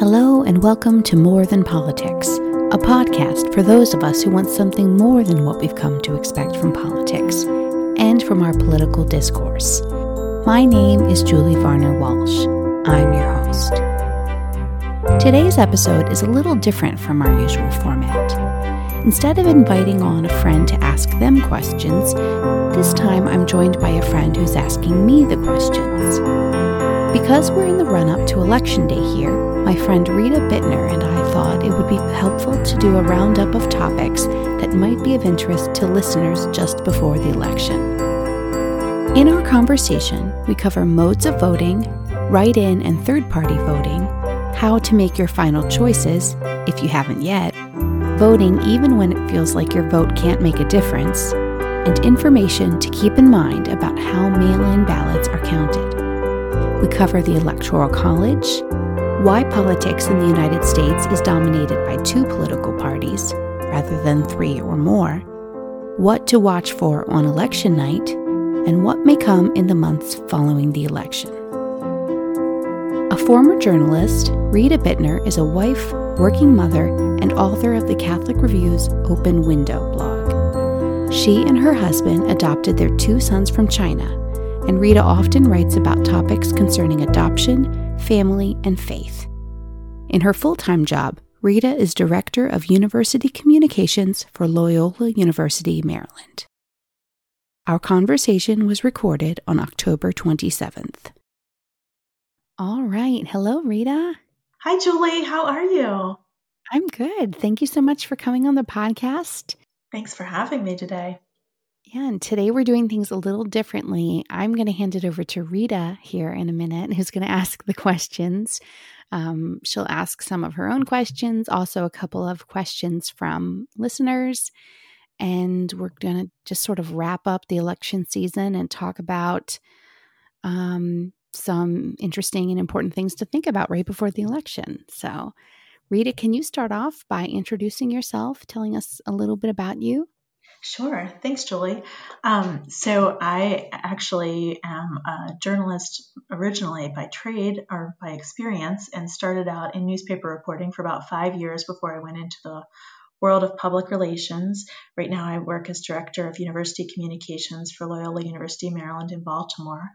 Hello, and welcome to More Than Politics, a podcast for those of us who want something more than what we've come to expect from politics and from our political discourse. My name is Julie Varner Walsh. I'm your host. Today's episode is a little different from our usual format. Instead of inviting on a friend to ask them questions, this time I'm joined by a friend who's asking me the questions. Because we're in the run up to Election Day here, my friend Rita Buettner and I thought it would be helpful to do a roundup of topics that might be of interest to listeners just before the election. In our conversation, we cover modes of voting, write in and third party voting, how to make your final choices, if you haven't yet, voting even when it feels like your vote can't make a difference, and information to keep in mind about how mail in ballots are counted. We cover the Electoral College, why politics in the United States is dominated by two political parties rather than three or more, what to watch for on election night, and what may come in the months following the election. A former journalist, Rita Buettner is a wife, working mother, and author of the Catholic Review's Open Window blog. She and her husband adopted their two sons from China and Rita often writes about topics concerning adoption, family, and faith. In her full time job, Rita is Director of University Communications for Loyola University, Maryland. Our conversation was recorded on October 27th. All right. Hello, Rita. Hi, Julie. How are you? I'm good. Thank you so much for coming on the podcast. Thanks for having me today. Yeah, and today we're doing things a little differently. I'm going to hand it over to Rita here in a minute, who's going to ask the questions. Um, she'll ask some of her own questions, also a couple of questions from listeners. And we're going to just sort of wrap up the election season and talk about um, some interesting and important things to think about right before the election. So, Rita, can you start off by introducing yourself, telling us a little bit about you? Sure. Thanks, Julie. Um, so, I actually am a journalist originally by trade or by experience and started out in newspaper reporting for about five years before I went into the world of public relations. Right now, I work as director of university communications for Loyola University Maryland in Baltimore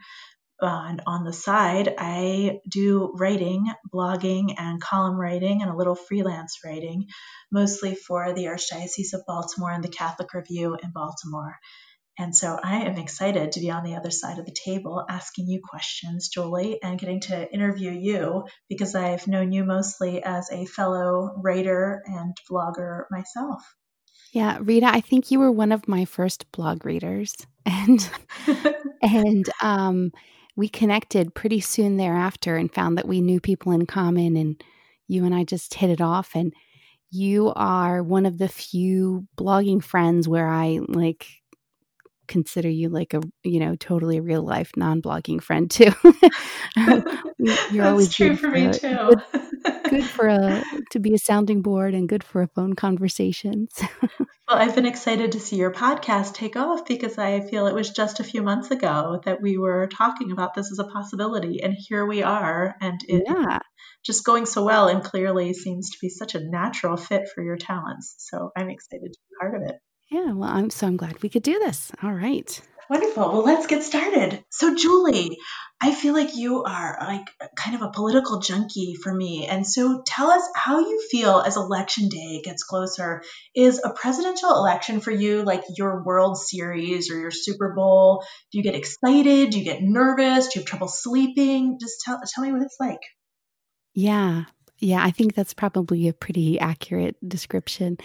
and on the side, I do writing, blogging, and column writing, and a little freelance writing, mostly for the Archdiocese of Baltimore and the Catholic Review in Baltimore. And so I am excited to be on the other side of the table asking you questions, Julie, and getting to interview you because I've known you mostly as a fellow writer and blogger myself. Yeah, Rita, I think you were one of my first blog readers. And and um we connected pretty soon thereafter and found that we knew people in common and you and I just hit it off. And you are one of the few blogging friends where I like consider you like a you know totally real life non-blogging friend too. You're always true for me too. Good, good for a to be a sounding board and good for a phone conversations well i've been excited to see your podcast take off because i feel it was just a few months ago that we were talking about this as a possibility and here we are and it yeah. just going so well and clearly seems to be such a natural fit for your talents. So i'm excited to be part of it yeah, well, I'm so I'm glad we could do this. All right. Wonderful. Well, let's get started. So, Julie, I feel like you are like kind of a political junkie for me. And so, tell us how you feel as election day gets closer. Is a presidential election for you like your World Series or your Super Bowl? Do you get excited? Do you get nervous? Do you have trouble sleeping? Just tell, tell me what it's like. Yeah, yeah, I think that's probably a pretty accurate description.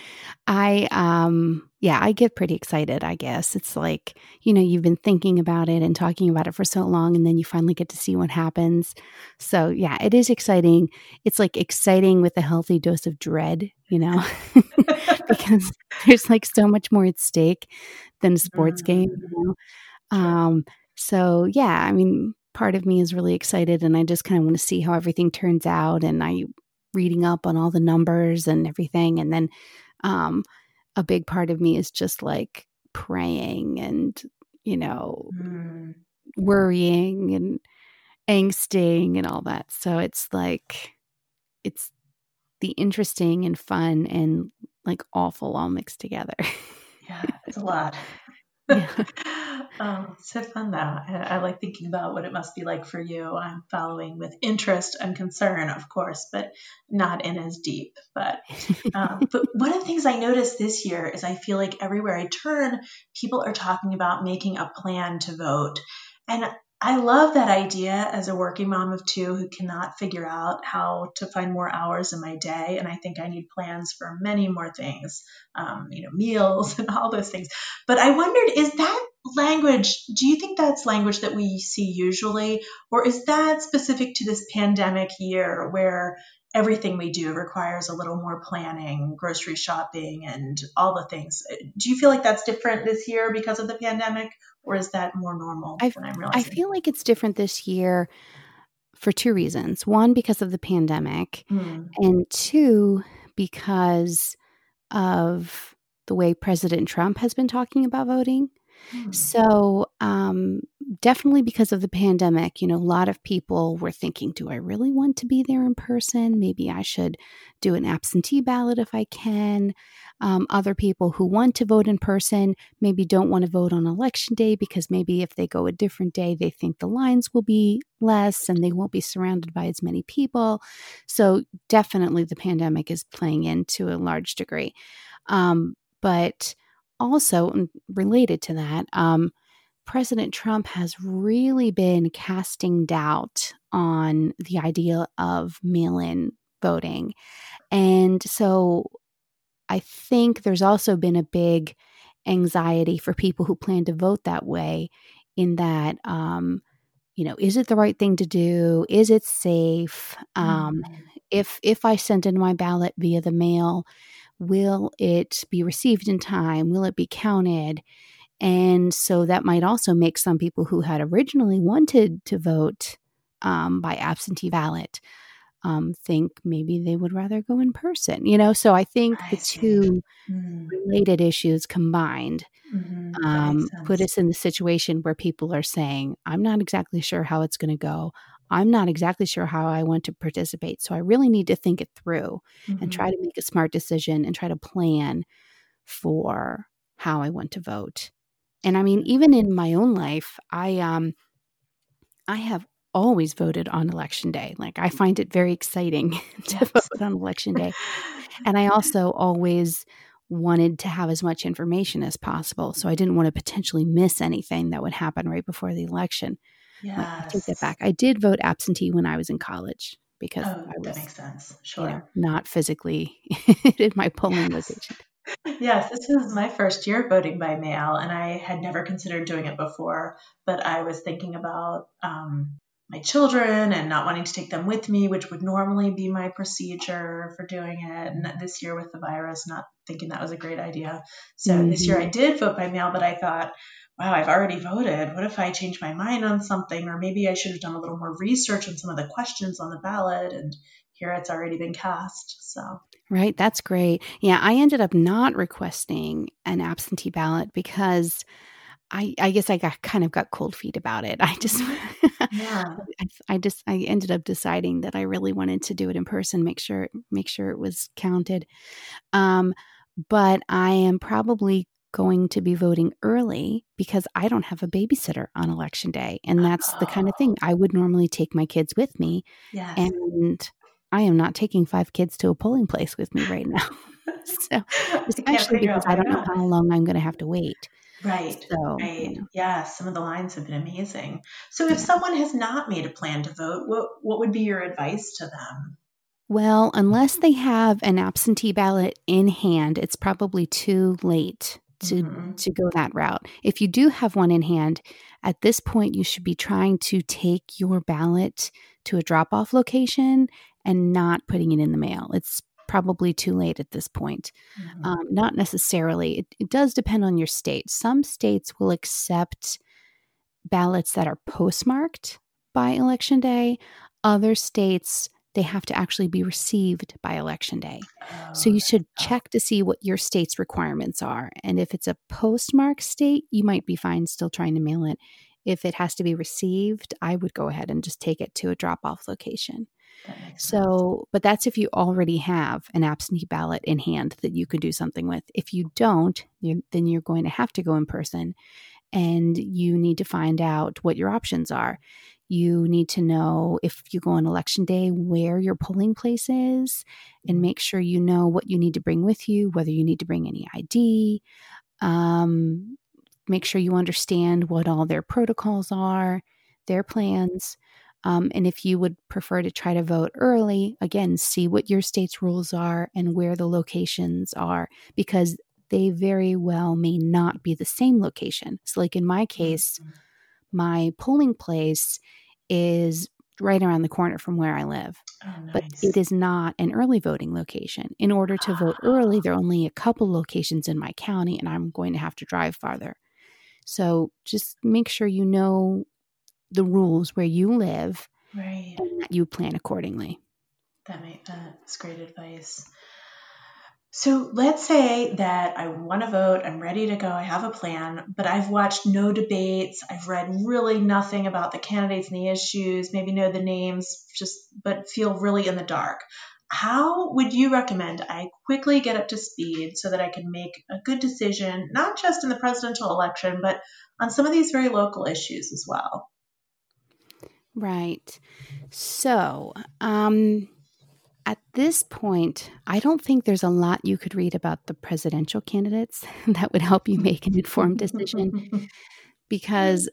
I um yeah, I get pretty excited, I guess. It's like, you know, you've been thinking about it and talking about it for so long and then you finally get to see what happens. So, yeah, it is exciting. It's like exciting with a healthy dose of dread, you know. because there's like so much more at stake than a sports game, you mm-hmm. know. Um so, yeah, I mean, part of me is really excited and I just kind of want to see how everything turns out and I reading up on all the numbers and everything and then um a big part of me is just like praying and you know mm. worrying and angsting and all that so it's like it's the interesting and fun and like awful all mixed together. yeah, it's a lot. Yeah. um, so fun though. I, I, like thinking about what it must be like for you. I'm following with interest and concern, of course, but not in as deep. But um, but one of the things I noticed this year is I feel like everywhere I turn, people are talking about making a plan to vote, and I love that idea as a working mom of two who cannot figure out how to find more hours in my day. And I think I need plans for many more things, um, you know, meals and all those things. But I wondered, is that language, do you think that's language that we see usually? Or is that specific to this pandemic year where everything we do requires a little more planning, grocery shopping, and all the things. Do you feel like that's different this year because of the pandemic? or is that more normal i I feel like it's different this year for two reasons. One, because of the pandemic, mm. and two, because of the way President Trump has been talking about voting. Hmm. So, um, definitely because of the pandemic, you know, a lot of people were thinking, do I really want to be there in person? Maybe I should do an absentee ballot if I can. Um, other people who want to vote in person maybe don't want to vote on election day because maybe if they go a different day, they think the lines will be less and they won't be surrounded by as many people. So, definitely the pandemic is playing into a large degree. Um, but also related to that, um, President Trump has really been casting doubt on the idea of mail in voting. And so I think there's also been a big anxiety for people who plan to vote that way, in that, um, you know, is it the right thing to do? Is it safe? Um, mm-hmm. If if I send in my ballot via the mail, will it be received in time? Will it be counted? And so that might also make some people who had originally wanted to vote um, by absentee ballot um, think maybe they would rather go in person. You know, so I think I the see. two mm. related issues combined mm-hmm. um, put us in the situation where people are saying, I'm not exactly sure how it's going to go. I'm not exactly sure how I want to participate. So I really need to think it through mm-hmm. and try to make a smart decision and try to plan for how I want to vote. And I mean, even in my own life, I um I have always voted on election day. Like I find it very exciting to yes. vote on election day. and I also always wanted to have as much information as possible. So I didn't want to potentially miss anything that would happen right before the election. Yes. I take that back. I did vote absentee when I was in college because oh, I was, that makes sense. Sure. You know, not physically in my polling yes. location. Yes, this is my first year voting by mail, and I had never considered doing it before. But I was thinking about um, my children and not wanting to take them with me, which would normally be my procedure for doing it. And this year with the virus, not thinking that was a great idea. So mm-hmm. this year I did vote by mail, but I thought, wow, I've already voted. What if I change my mind on something? Or maybe I should have done a little more research on some of the questions on the ballot. And here it's already been cast. So, right. That's great. Yeah. I ended up not requesting an absentee ballot because. I, I guess I got kind of got cold feet about it. I just, yeah. I, I just, I ended up deciding that I really wanted to do it in person, make sure, make sure it was counted. Um, but I am probably going to be voting early because I don't have a babysitter on election day. And that's oh. the kind of thing I would normally take my kids with me. Yes. And I am not taking five kids to a polling place with me right now. so, especially because I don't know how long I'm going to have to wait. Right. So, right. Yeah, some of the lines have been amazing. So, if yeah. someone has not made a plan to vote, what what would be your advice to them? Well, unless they have an absentee ballot in hand, it's probably too late to mm-hmm. to go that route. If you do have one in hand, at this point you should be trying to take your ballot to a drop-off location and not putting it in the mail. It's probably too late at this point. Mm-hmm. Um, not necessarily. It, it does depend on your state. Some states will accept ballots that are postmarked by election day. Other states they have to actually be received by election day. Oh, so you should check to see what your state's requirements are. And if it's a postmark state, you might be fine still trying to mail it. If it has to be received, I would go ahead and just take it to a drop off location. So, but that's if you already have an absentee ballot in hand that you could do something with. If you don't, you're, then you're going to have to go in person and you need to find out what your options are. You need to know if you go on election day where your polling place is and mm-hmm. make sure you know what you need to bring with you, whether you need to bring any ID. Um, make sure you understand what all their protocols are, their plans. Um, and if you would prefer to try to vote early, again, see what your state's rules are and where the locations are, because they very well may not be the same location. So, like in my case, mm-hmm. my polling place is right around the corner from where I live. Oh, nice. But it is not an early voting location. In order to vote early, there are only a couple locations in my county, and I'm going to have to drive farther. So just make sure you know the rules where you live right. and that you plan accordingly. That may, that's great advice. So let's say that I want to vote, I'm ready to go, I have a plan, but I've watched no debates, I've read really nothing about the candidates and the issues, maybe know the names, just but feel really in the dark. How would you recommend I quickly get up to speed so that I can make a good decision, not just in the presidential election, but on some of these very local issues as well? Right. So, um, at this point, I don't think there's a lot you could read about the presidential candidates that would help you make an informed decision because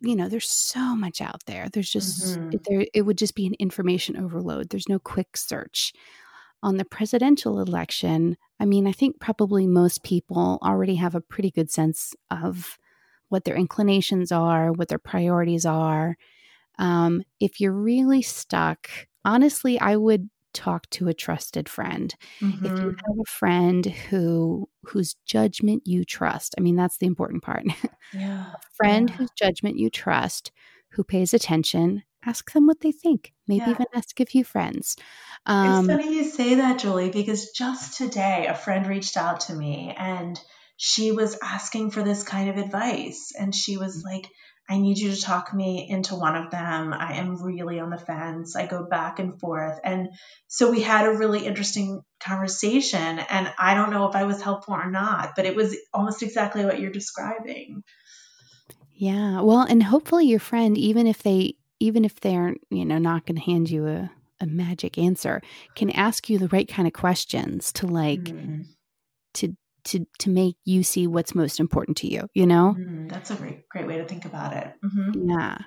you know there's so much out there there's just mm-hmm. there it would just be an information overload there's no quick search on the presidential election i mean i think probably most people already have a pretty good sense of what their inclinations are what their priorities are um, if you're really stuck honestly i would talk to a trusted friend. Mm-hmm. If you mm-hmm. have a friend who whose judgment you trust, I mean that's the important part. Yeah. friend yeah. whose judgment you trust, who pays attention, ask them what they think. Maybe yeah. even ask a few friends. Um, it's funny you say that, Julie, because just today a friend reached out to me and she was asking for this kind of advice, and she was mm. like I need you to talk me into one of them. I am really on the fence. I go back and forth. And so we had a really interesting conversation. And I don't know if I was helpful or not, but it was almost exactly what you're describing. Yeah. Well, and hopefully your friend, even if they, even if they're, you know, not going to hand you a, a magic answer, can ask you the right kind of questions to like, mm-hmm. to to to make you see what's most important to you you know? Mm, that's a great great way to think about it. Mm-hmm. yeah.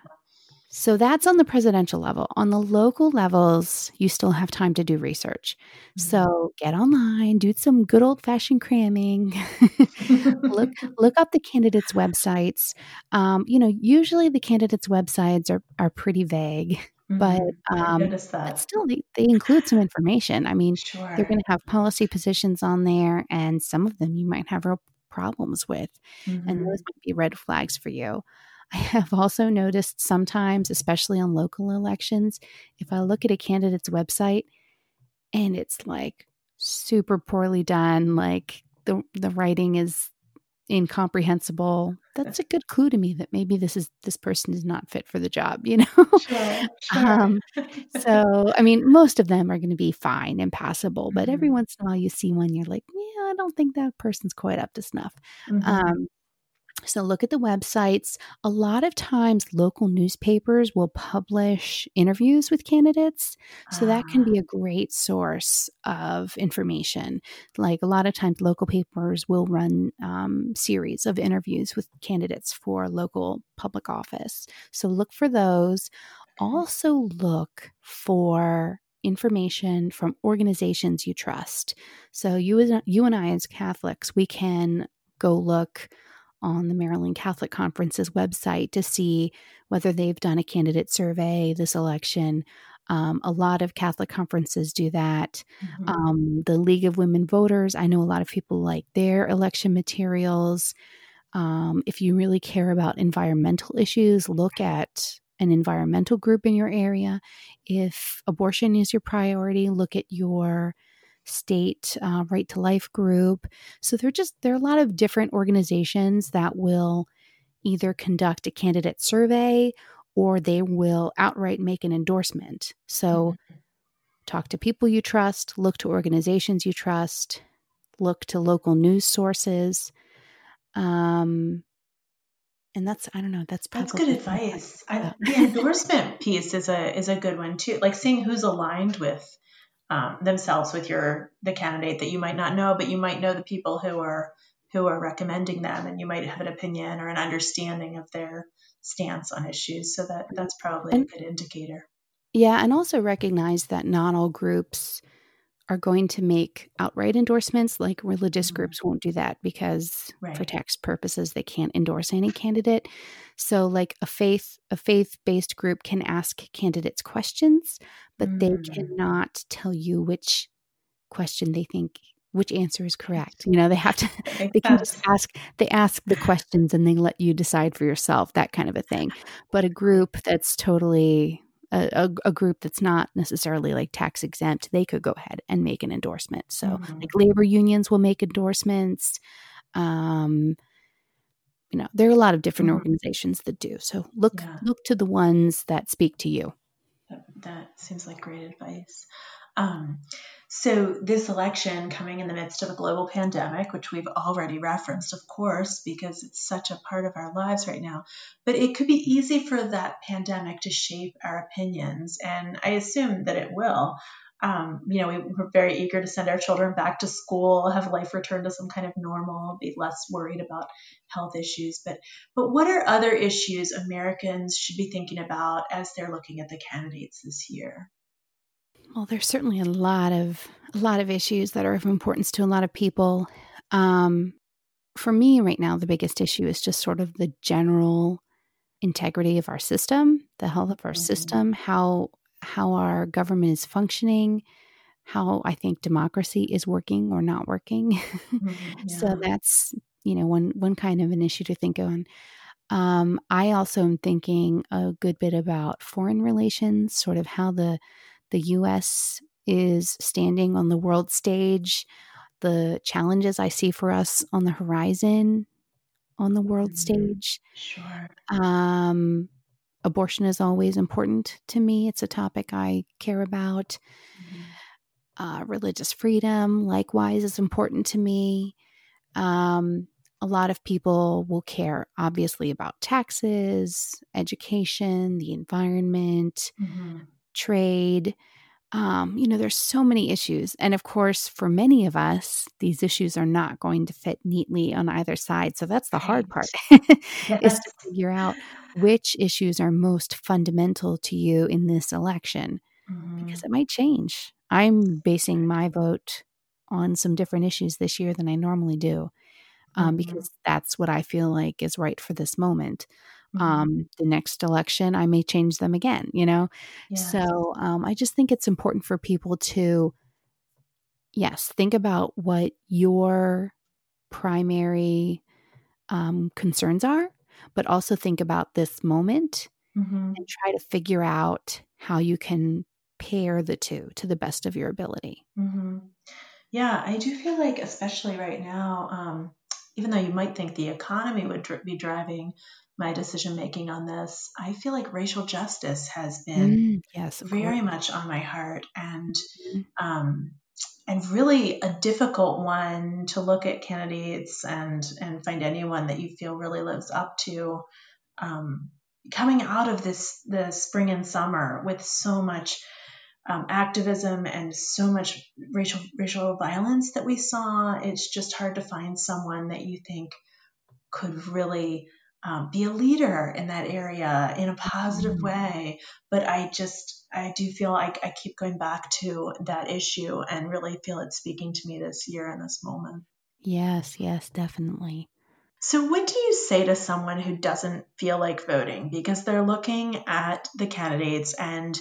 So that's on the presidential level. On the local levels you still have time to do research. Mm-hmm. so get online do some good old fashioned cramming. Look look up the candidates websites. Um, you know usually the candidates websites are are pretty vague but mm-hmm. um, but still they, they include some information i mean sure. they're going to have policy positions on there and some of them you might have real problems with mm-hmm. and those might be red flags for you i have also noticed sometimes especially on local elections if i look at a candidate's website and it's like super poorly done like the the writing is incomprehensible that's a good clue to me that maybe this is this person is not fit for the job you know sure, sure. Um, so i mean most of them are going to be fine and passable but mm-hmm. every once in a while you see one you're like yeah i don't think that person's quite up to snuff mm-hmm. um, so look at the websites. A lot of times, local newspapers will publish interviews with candidates. So that can be ah. a great source of information. Like a lot of times, local papers will run um, series of interviews with candidates for local public office. So look for those. Also, look for information from organizations you trust. So you you and I as Catholics, we can go look on the Maryland Catholic Conference's website to see whether they've done a candidate survey this election. Um, a lot of Catholic conferences do that. Mm-hmm. Um, the League of Women Voters, I know a lot of people like their election materials. Um, if you really care about environmental issues, look at an environmental group in your area. If abortion is your priority, look at your state uh, right to life group so there are just there are a lot of different organizations that will either conduct a candidate survey or they will outright make an endorsement. So mm-hmm. talk to people you trust, look to organizations you trust, look to local news sources. Um, and that's I don't know. That's that's good advice. I, the endorsement piece is a is a good one too. Like seeing who's aligned with um, themselves with your the candidate that you might not know, but you might know the people who are who are recommending them, and you might have an opinion or an understanding of their stance on issues. So that that's probably and, a good indicator. Yeah, and also recognize that not all groups are going to make outright endorsements like religious mm-hmm. groups won't do that because right. for tax purposes they can't endorse any candidate so like a faith a faith-based group can ask candidates questions but mm-hmm. they cannot tell you which question they think which answer is correct you know they have to they can just ask they ask the questions and they let you decide for yourself that kind of a thing but a group that's totally a, a, group that's not necessarily like tax exempt, they could go ahead and make an endorsement. So, mm-hmm. like labor unions will make endorsements. Um, you know, there are a lot of different mm-hmm. organizations that do. So look yeah. look to the ones that speak to you. That, that seems like great advice. Um, so, this election coming in the midst of a global pandemic, which we've already referenced, of course, because it's such a part of our lives right now, but it could be easy for that pandemic to shape our opinions. And I assume that it will. Um, you know, we, we're very eager to send our children back to school, have life return to some kind of normal, be less worried about health issues. But, but what are other issues Americans should be thinking about as they're looking at the candidates this year? Well, there's certainly a lot of a lot of issues that are of importance to a lot of people. Um, for me, right now, the biggest issue is just sort of the general integrity of our system, the health of our mm-hmm. system, how how our government is functioning, how I think democracy is working or not working. Mm-hmm. Yeah. so that's you know one one kind of an issue to think on. Um, I also am thinking a good bit about foreign relations, sort of how the the US is standing on the world stage, the challenges I see for us on the horizon on the world mm-hmm. stage. Sure. Um, abortion is always important to me. It's a topic I care about. Mm-hmm. Uh, religious freedom, likewise, is important to me. Um, a lot of people will care, obviously, about taxes, education, the environment, mm-hmm trade. Um, you know, there's so many issues. And of course, for many of us, these issues are not going to fit neatly on either side. So that's the hard part is to figure out which issues are most fundamental to you in this election mm-hmm. because it might change. I'm basing my vote on some different issues this year than I normally do um, mm-hmm. because that's what I feel like is right for this moment. Mm-hmm. Um, the next election, I may change them again, you know? So um, I just think it's important for people to, yes, think about what your primary um, concerns are, but also think about this moment mm-hmm. and try to figure out how you can pair the two to the best of your ability. Mm-hmm. Yeah, I do feel like, especially right now, um, even though you might think the economy would dr- be driving my decision making on this, I feel like racial justice has been mm, yes, very much on my heart and mm-hmm. um, and really a difficult one to look at candidates and and find anyone that you feel really lives up to um, coming out of this the spring and summer with so much um, activism and so much racial racial violence that we saw. It's just hard to find someone that you think could really um, be a leader in that area in a positive mm-hmm. way. But I just, I do feel like I keep going back to that issue and really feel it speaking to me this year in this moment. Yes, yes, definitely. So, what do you say to someone who doesn't feel like voting because they're looking at the candidates and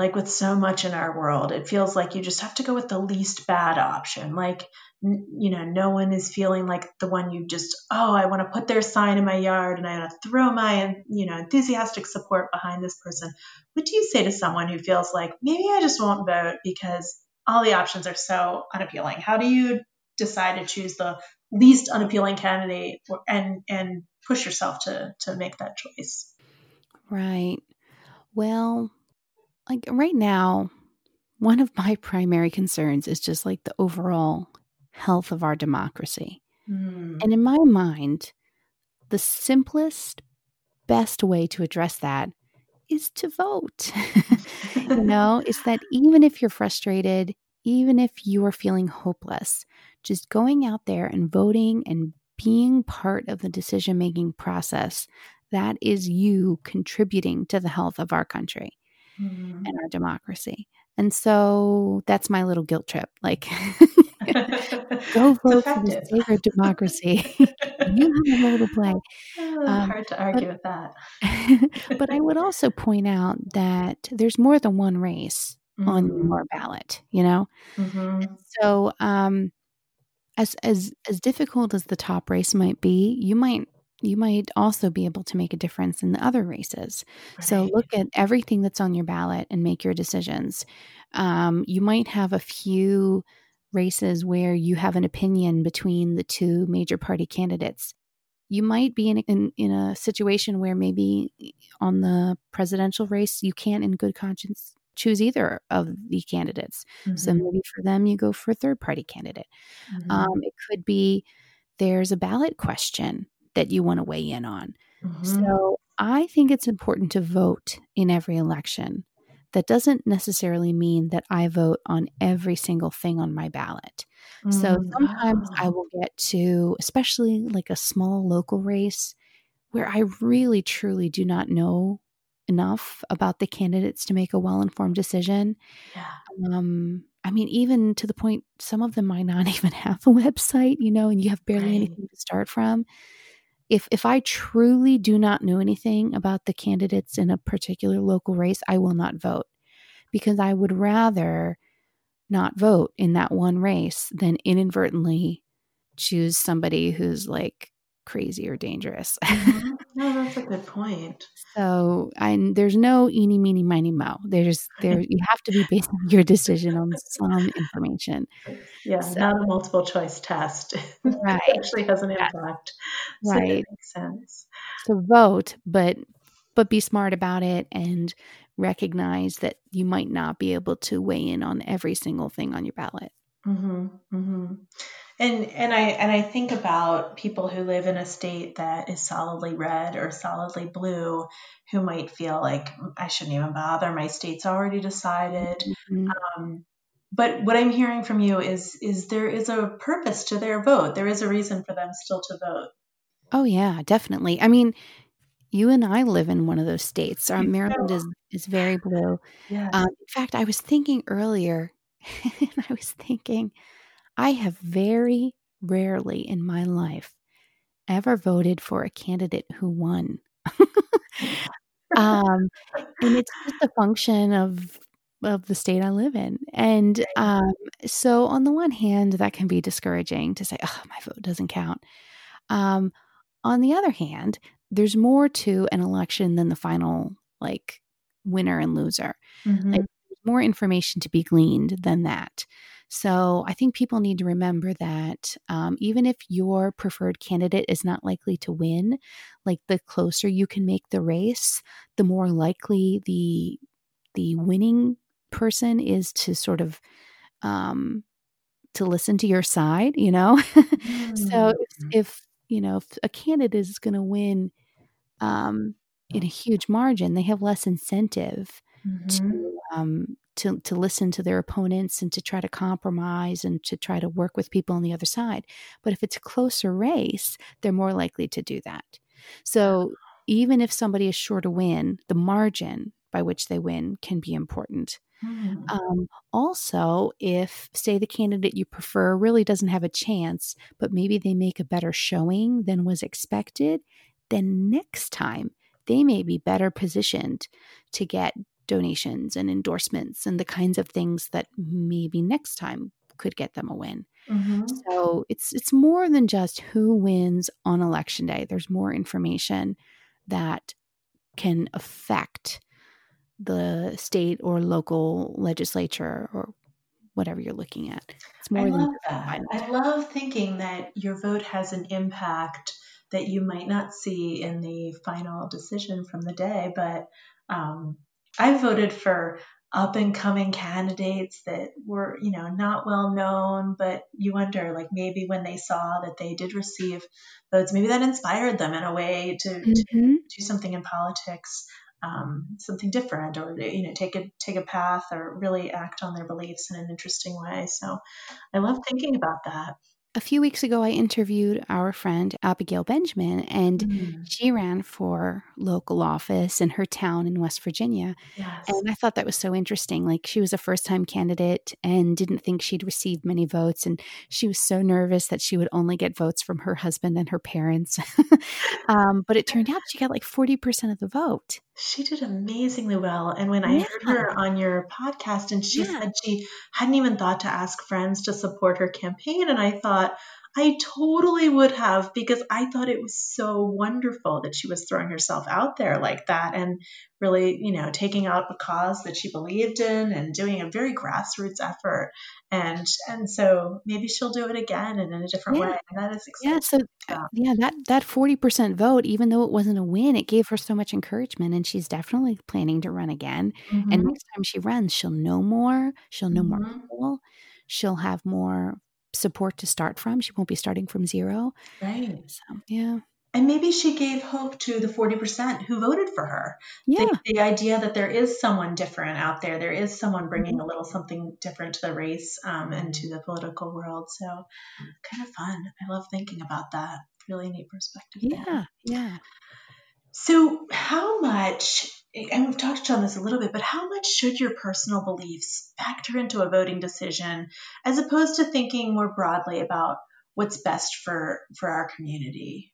like with so much in our world, it feels like you just have to go with the least bad option. Like, you know, no one is feeling like the one you just, oh, I want to put their sign in my yard and I want to throw my, you know, enthusiastic support behind this person. What do you say to someone who feels like maybe I just won't vote because all the options are so unappealing? How do you decide to choose the least unappealing candidate and and push yourself to to make that choice? Right. Well, like right now, one of my primary concerns is just like the overall health of our democracy. Mm. And in my mind, the simplest, best way to address that is to vote. you know, it's that even if you're frustrated, even if you are feeling hopeless, just going out there and voting and being part of the decision making process, that is you contributing to the health of our country Mhm. and our democracy. And so that's my little guilt trip. Like, go vote for the of democracy. you have a role to play. Uh, Um, Hard to argue with that. but I would also point out that there's more than one race on Mm. your ballot, you know? Mhm. So, um, as as as difficult as the top race might be, you might you might also be able to make a difference in the other races. So look at everything that's on your ballot and make your decisions. Um, you might have a few races where you have an opinion between the two major party candidates. You might be in, in in a situation where maybe on the presidential race you can't, in good conscience, choose either of the candidates. So Mhm. maybe for them you go for a third party candidate. Mhm. Um, it could be there's a ballot question that you want to weigh in on. Mhm. So I think it's important to vote in every election. That doesn't necessarily mean that I vote on every single thing on my ballot. So Mm. sometimes I Oh. will get to, especially like a small local race, where I really truly do not know enough about the candidates to make a well informed decision. Yeah. Um, I mean, even to the point, some of them might not even have a website, you know, and you have barely Right. anything to start from. If if I truly do not know anything about the candidates in a particular local race, I will not vote. Because I would rather not vote in that one race than inadvertently choose somebody who's like crazy or dangerous. Mhm. No, that's a good point. So, and there's no eeny, meeny, miny, mo. There's there. You have to be basing your decision on some information. Yeah, So, not a multiple choice test. right, It actually has an impact. So right. makes sense. So vote, but but be smart about it and recognize that you might not be able to weigh in on every single thing on your ballot. hmm hmm And and I and I think about people who live in a state that is solidly red or solidly blue, who might feel like I shouldn't even bother. My state's already decided. Mhm. Um, but what I'm hearing from you is is there is a purpose to their vote. There is a reason for them still to vote. Oh yeah, definitely. I mean, you and I live in one of those states. Maryland is is very blue. Yes. Um, in fact, I was thinking earlier, I was thinking, I have very rarely in my life ever voted for a candidate who won. um, and it's just a function of of the state I live in. And um, so, on the one hand, that can be discouraging to say, "Oh, my vote doesn't count." Um, on the other hand, there's more to an election than the final like winner and loser. Mhm. Like more information to be gleaned than that. So I think people need to remember that um, even if your preferred candidate is not likely to win, like the closer you can make the race, the more likely the the winning person is to sort of um, to listen to your side. You know, so if, Mm. if you know if a candidate is going to win um, in a huge margin, they have less incentive Mhm. to um, to to listen to their opponents and to try to compromise and to try to work with people on the other side. But if it's a closer race, they're more likely to do that. So even if somebody is sure to win, the margin by which they win can be important. Mm. Um, also, if, say, the candidate you prefer really doesn't have a chance, but maybe they make a better showing than was expected, then next time they may be better positioned to get donations and endorsements and the kinds of things that maybe next time could get them a win. Mhm. So it's it's more than just who wins on election day. There's more information that can affect the state or local legislature or whatever you're looking at. It's I more than love that. I love thinking that your vote has an impact that you might not see in the final decision from the day. But um, I voted for up and coming candidates that were, you know, not well known, but you wonder, like maybe when they saw that they did receive votes, maybe that inspired them in a way to, mm-hmm. to do something in politics, um, something different, or you know, take a take a path or really act on their beliefs in an interesting way. So, I love thinking about that a few weeks ago, I interviewed our friend Abigail Benjamin, and mm. she ran for local office in her town in West Virginia. Yes. And I thought that was so interesting. Like, she was a first time candidate and didn't think she'd received many votes. And she was so nervous that she would only get votes from her husband and her parents. um, but it turned out she got like 40% of the vote. She did amazingly well. And when I heard her on your podcast, and she yeah. said she hadn't even thought to ask friends to support her campaign, and I thought, I totally would have because I thought it was so wonderful that she was throwing herself out there like that and really, you know, taking out a cause that she believed in and doing a very grassroots effort. And and so maybe she'll do it again and in a different yeah. way. And that is exciting. Yeah, so uh, yeah, that that 40% vote, even though it wasn't a win, it gave her so much encouragement and she's definitely planning to run again. Mm-hmm. And next time she runs, she'll know more, she'll know mm-hmm. more people, she'll have more support to start from. She won't be starting from zero. Right. So, yeah. And maybe she gave hope to the 40% who voted for her. Yeah. The, the idea that there is someone different out there, there is someone bringing mm-hmm. a little something different to the race um, and to the political world. So, kind of fun. I love thinking about that. Really neat perspective. Yeah. There. Yeah. So, how much and we've touched on this a little bit, but how much should your personal beliefs factor into a voting decision as opposed to thinking more broadly about what's best for for our community?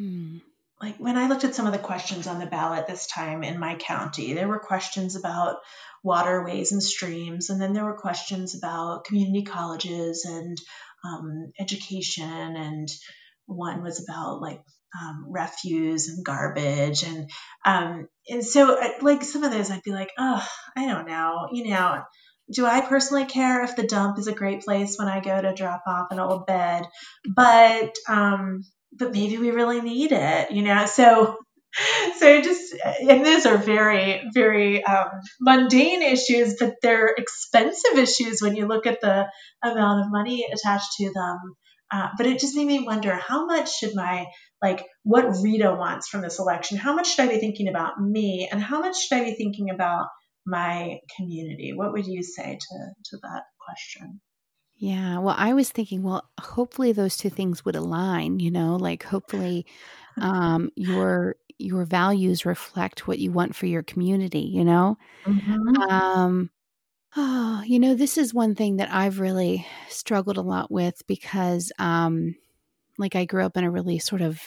Mm. Like when I looked at some of the questions on the ballot this time in my county, there were questions about waterways and streams, and then there were questions about community colleges and um, education, and one was about like um, refuse and garbage and um, and so uh, like some of those I'd be like oh I don't know you know do I personally care if the dump is a great place when I go to drop off an old bed but um, but maybe we really need it you know so so just and those are very very um, mundane issues but they're expensive issues when you look at the amount of money attached to them uh, but it just made me wonder how much should my like what Rita wants from this election. How much should I be thinking about me, and how much should I be thinking about my community? What would you say to to that question? Yeah, well, I was thinking, well, hopefully those two things would align. You know, like hopefully um, your your values reflect what you want for your community. You know, mm-hmm. um, oh, you know, this is one thing that I've really struggled a lot with because um, like I grew up in a really sort of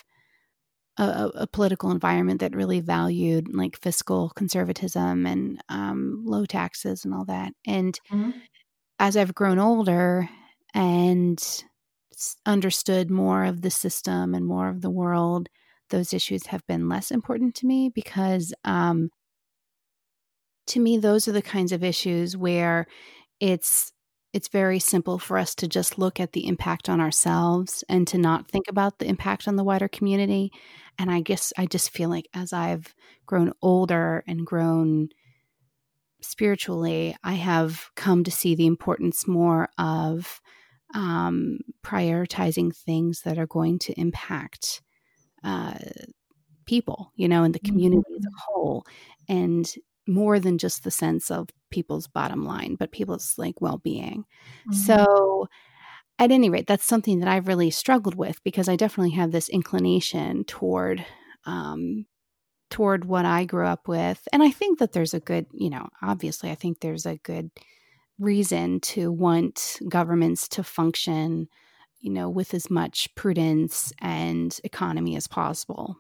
a, a political environment that really valued like fiscal conservatism and um, low taxes and all that. And mm-hmm. As I've grown older and understood more of the system and more of the world, those issues have been less important to me because um, to me, those are the kinds of issues where it's it's very simple for us to just look at the impact on ourselves and to not think about the impact on the wider community. And I guess I just feel like as I've grown older and grown spiritually, I have come to see the importance more of um, prioritizing things that are going to impact uh, people, you know, and the community mm-hmm. as a whole. And more than just the sense of people's bottom line, but people's like well being. Mm-hmm. So, at any rate, that's something that I've really struggled with because I definitely have this inclination toward um, toward what I grew up with, and I think that there's a good, you know, obviously, I think there's a good reason to want governments to function you know with as much prudence and economy as possible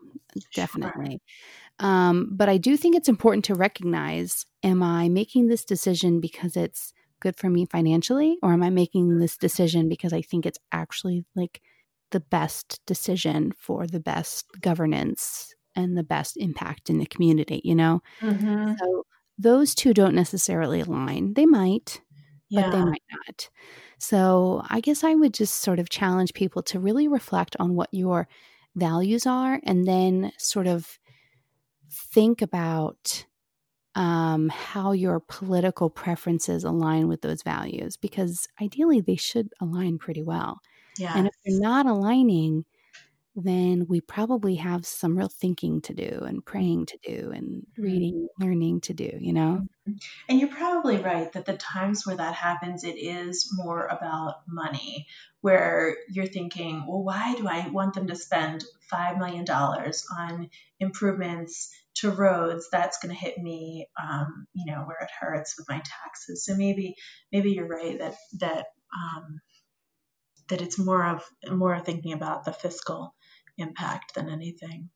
definitely. Um, but I do think it's important to recognize am I making this decision because it's good for me financially, or am I making this decision because I think it's actually like the best decision for the best governance and the best impact in the community, you know? Mm-hmm. So those two don't necessarily align. They might, yeah. but they might not. So I guess I would just sort of challenge people to really reflect on what your values are and then sort of think about um, how your political preferences align with those values because ideally they should align pretty well. Yeah. And if they're not aligning, then we probably have some real thinking to do and praying to do and Mm-hmm. reading, learning to do, you know? And you're probably right that the times where that happens, it is more about money, where you're thinking, well, why do I want them to spend $5 million on improvements to roads? That's going to hit me, um, you know, where it hurts with my taxes. So maybe, maybe you're right that, that, um, that it's more of more thinking about the fiscal impact than anything.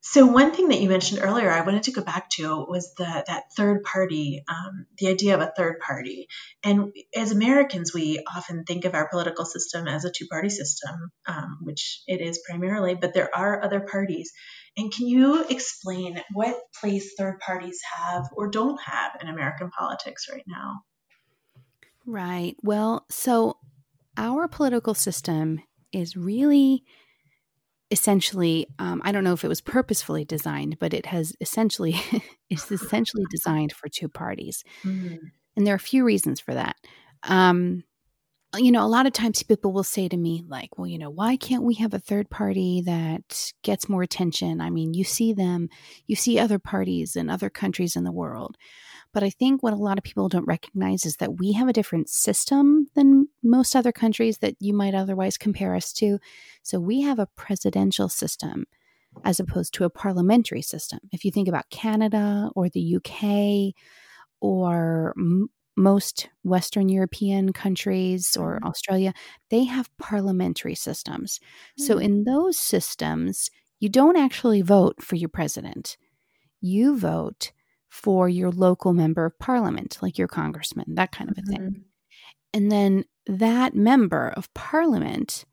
So one thing that you mentioned earlier, I wanted to go back to was the that third party, um, the idea of a third party. And as Americans, we often think of our political system as a two party system, um, which it is primarily, but there are other parties. And can you explain what place third parties have or don't have in American politics right now? Right. Well, so our political system is really essentially um, i don't know if it was purposefully designed but it has essentially it's essentially designed for two parties. Mm-hmm. and there are a few reasons for that. Um, you know a lot of times people will say to me like well you know why can't we have a third party that gets more attention? I mean you see them you see other parties in other countries in the world but I think what a lot of people don't recognize is that we have a different system than most other countries that you might otherwise compare us to. So we have a presidential system as opposed to a parliamentary system. If you think about Canada or the UK or m- most Western European countries or Australia, they have parliamentary systems. So Hmm. in those systems, you don't actually vote for your president. You vote for your local member of parliament, like your congressman, that kind of a thing. Mhm. And then that member of parliament,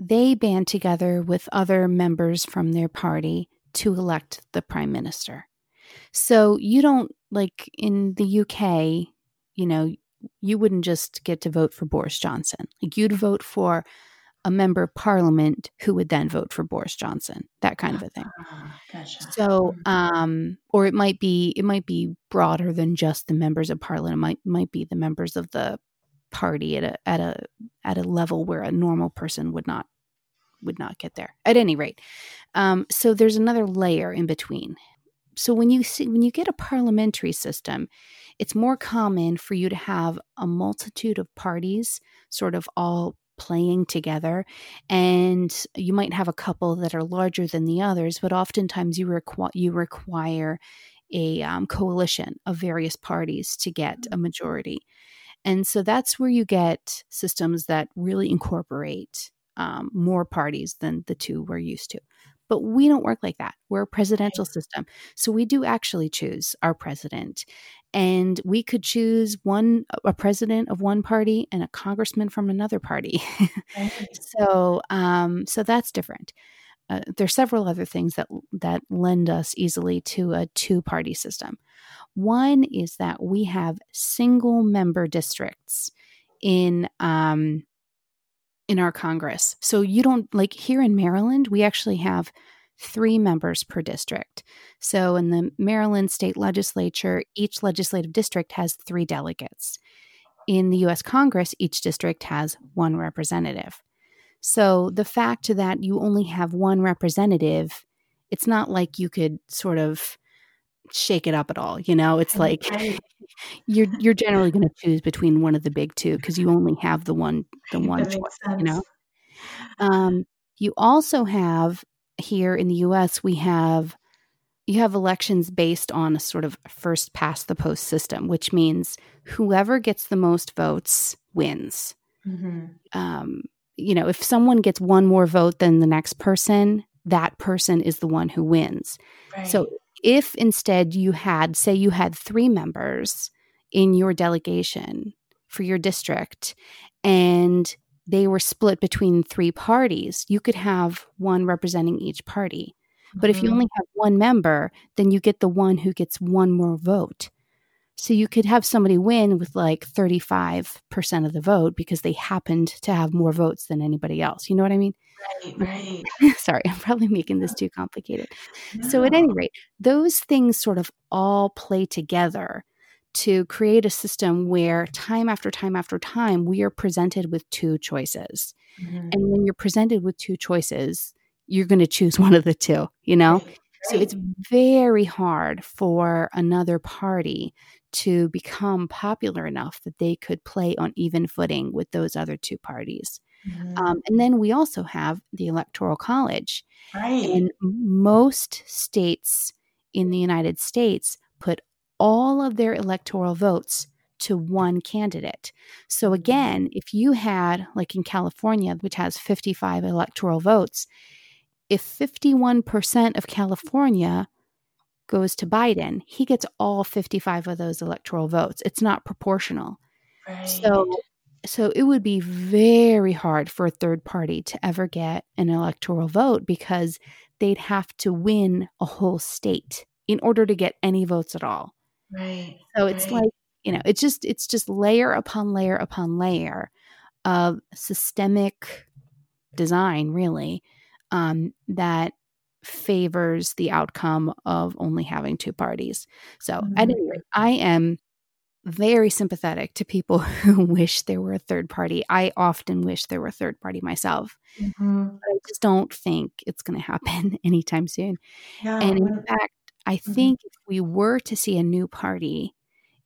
they band together with other members from their party to elect the prime minister. So you don't, like in the UK, you know, you wouldn't just get to vote for Boris Johnson. Like you'd vote for a member of parliament who would then vote for Boris Johnson, that kind of a thing. Ah, gotcha. So, um, or it might be it might be broader than just the members of parliament. It might might be the members of the party at a at a at a level where a normal person would not would not get there. At any rate, um, so there's another layer in between. So when you see when you get a parliamentary system, it's more common for you to have a multitude of parties, sort of all playing together and you might have a couple that are larger than the others but oftentimes you require you require a um, coalition of various parties to get a majority. And so that's where you get systems that really incorporate um, more parties than the two we're used to but we don't work like that. We're a presidential system. So we do actually choose our president and we could choose one a president of one party and a congressman from another party. Right. so um so that's different. Uh, there's several other things that that lend us easily to a two party system. One is that we have single member districts in um in our congress so you don't like here in maryland we actually have three members per district. So, in the Maryland state legislature, each legislative district has three delegates. In the US Congress, each district has one representative. So, the fact that you only have one representative, it's not like you could sort of shake it up at all. You know, it's like you're you're generally going to choose between one of the big two because you only have the one the one choice. makes You know, um, you also have here in the U.S. we have you have elections based on a sort of first past the post system, which means whoever gets the most votes wins. Mhm. Um, you know, if someone gets one more vote than the next person, that person is the one who wins. Right. So if instead you had, say, you had three members in your delegation for your district and they were split between three parties, you could have one representing each party. But if you Mhm. only have one member, then you get the one who gets one more vote. So you could have somebody win with like 35% of the vote because they happened to have more votes than anybody else. You know what I mean? Right, right. Sorry, I'm probably making this too complicated. No. So, at any rate, those things sort of all play together to create a system where time after time after time we are presented with two choices. Mm-hmm. And when you're presented with two choices, you're going to choose one of the two, you know? Right. So it's very hard for another party to become popular enough that they could play on even footing with those other two parties. Mm-hmm. Um, and then we also have the Electoral College. Right. And most states in the United States put all of their electoral votes to one candidate. So again, if you had, like in California, which has 55 electoral votes, if 51% of California goes to Biden, he gets all 55 of those electoral votes. It's not proportional. Right. So so it would be very hard for a third party to ever get an electoral vote because they'd have to win a whole state in order to get any votes at all. Right. So it's right. like, you know, it's just it's just layer upon layer upon layer of systemic design really um, that favors the outcome of only having two parties. So, mm-hmm. at any rate, I am very sympathetic to people who wish there were a third party. I often wish there were a third party myself. Mm-hmm. I just don't think it's going to happen anytime soon. Yeah. And in fact, I mm-hmm. think if we were to see a new party,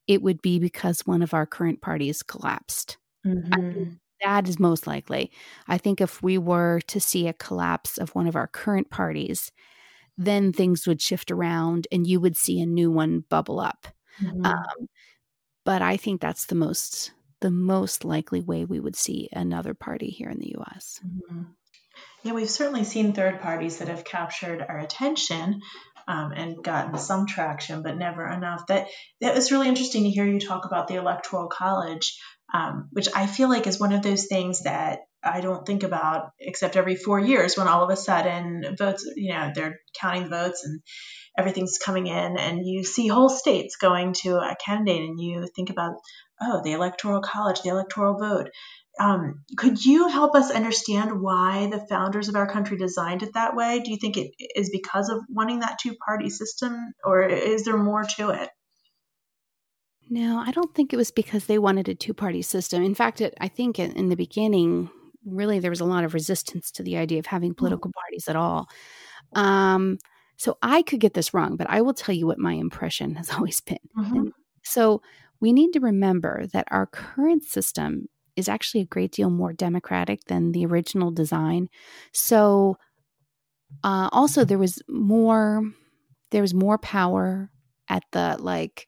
it would be because one of our current parties collapsed. Mm-hmm. that is most likely. I think if we were to see a collapse of one of our current parties, then things would shift around and you would see a new one bubble up. Mm-hmm. Um, but I think that's the most the most likely way we would see another party here in the U.S. Mm-hmm. Yeah, we've certainly seen third parties that have captured our attention um, and gotten some traction, but never enough. That that was really interesting to hear you talk about the Electoral College, um, which I feel like is one of those things that I don't think about except every four years when all of a sudden votes, you know, they're counting votes and everything's coming in and you see whole states going to a candidate and you think about, oh, the electoral college, the electoral vote. Um, could you help us understand why the founders of our country designed it that way? Do you think it is because of wanting that two party system or is there more to it? No, I don't think it was because they wanted a two party system. In fact, it, I think in, in, the beginning, really, there was a lot of resistance to the idea of having hmm. political parties at all. Um, so I could get this wrong, but I will tell you what my impression has always been. Mm-hmm. So we need to remember that our current system is actually a great deal more democratic than the original design. So uh, also there was more there was more power at the like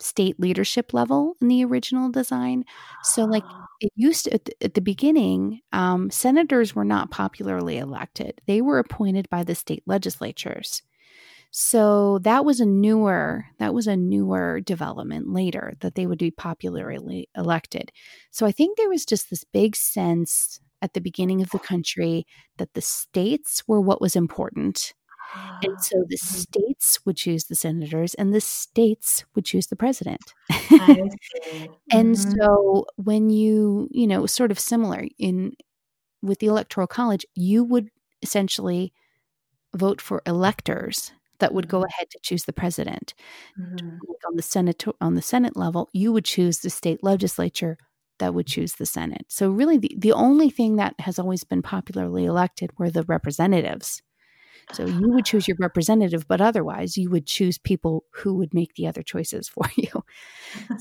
state leadership level in the original design. So, like ah. it used to, at the, at the beginning, um, senators were not popularly elected, they were appointed by the state legislatures. So that was a newer that was a newer development later that they would be popularly elected. So I think there was just this big sense at the beginning of the country that the states were what was important and so the mm-hmm. states would choose the senators and the states would choose the president. and mm-hmm. so when you, you know, sort of similar in with the electoral college, you would essentially vote for electors that would go mm-hmm. ahead to choose the president. Mm-hmm. On the Senate on the Senate level, you would choose the state legislature that would choose the Senate. So really the, the only thing that has always been popularly elected were the representatives. So you would choose your representative, but otherwise you would choose people who would make the other choices for you.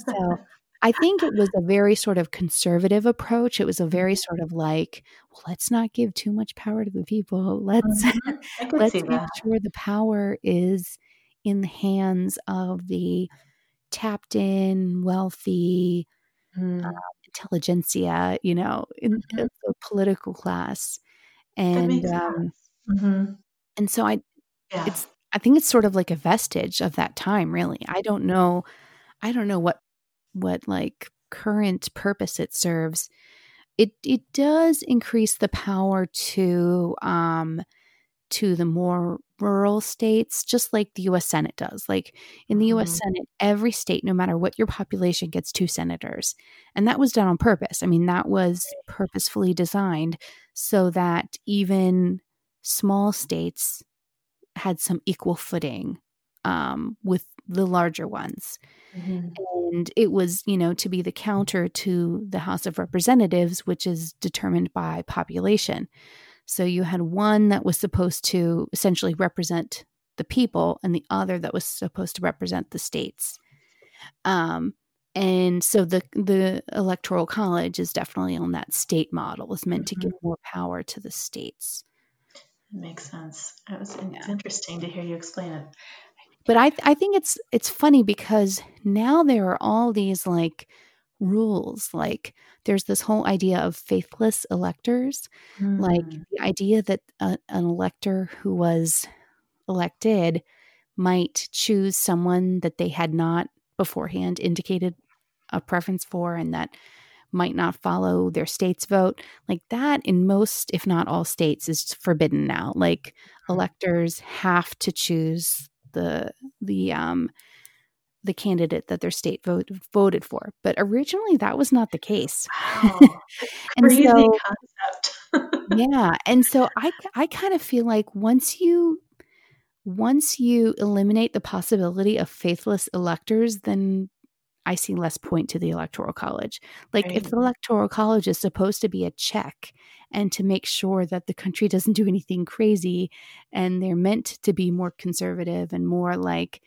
So I think it was a very sort of conservative approach. It was a very mm-hmm. sort of like, well, let's not give too much power to the people. Let's mm-hmm. let's make that. sure the power is in the hands of the tapped in, wealthy, mm. uh, intelligentsia, you know, in mm-hmm. the political class. And um, mm-hmm. And so I yeah. it's I think it's sort of like a vestige of that time really. I don't know I don't know what what like current purpose it serves. It it does increase the power to um to the more rural states, just like the US Senate does. Like in the US Mm-hmm. Senate, every state, no matter what your population, gets two senators. And that was done on purpose. I mean, that was purposefully designed so that even small states had some equal footing um, with the larger ones. Mhm. And it was, you know, to be the counter to the House of Representatives, which is determined by population. So you had one that was supposed to essentially represent the people and the other that was supposed to represent the states. Um, and so the the electoral college is definitely on that state model is meant to give more power to the states. It makes sense. It was, It's Yeah. interesting to hear you explain it. But I I think it's it's funny because now there are all these like rules like there's this whole idea of faithless electors like Mm. the idea that a, an elector who was elected might choose someone that they had not beforehand indicated a preference for and that might not follow their state's vote. Like that in most if not all states is forbidden now. Like electors have to choose the the um the candidate that their state vote, voted for. But originally that was not the case. Wow. and Crazy so concept. yeah. And so i i kind of feel like once you once you eliminate the possibility of faithless electors then i see less point to the electoral college. Like if the electoral college is supposed to be a check and to make sure that the country doesn't do anything crazy and they're meant to be more conservative and more like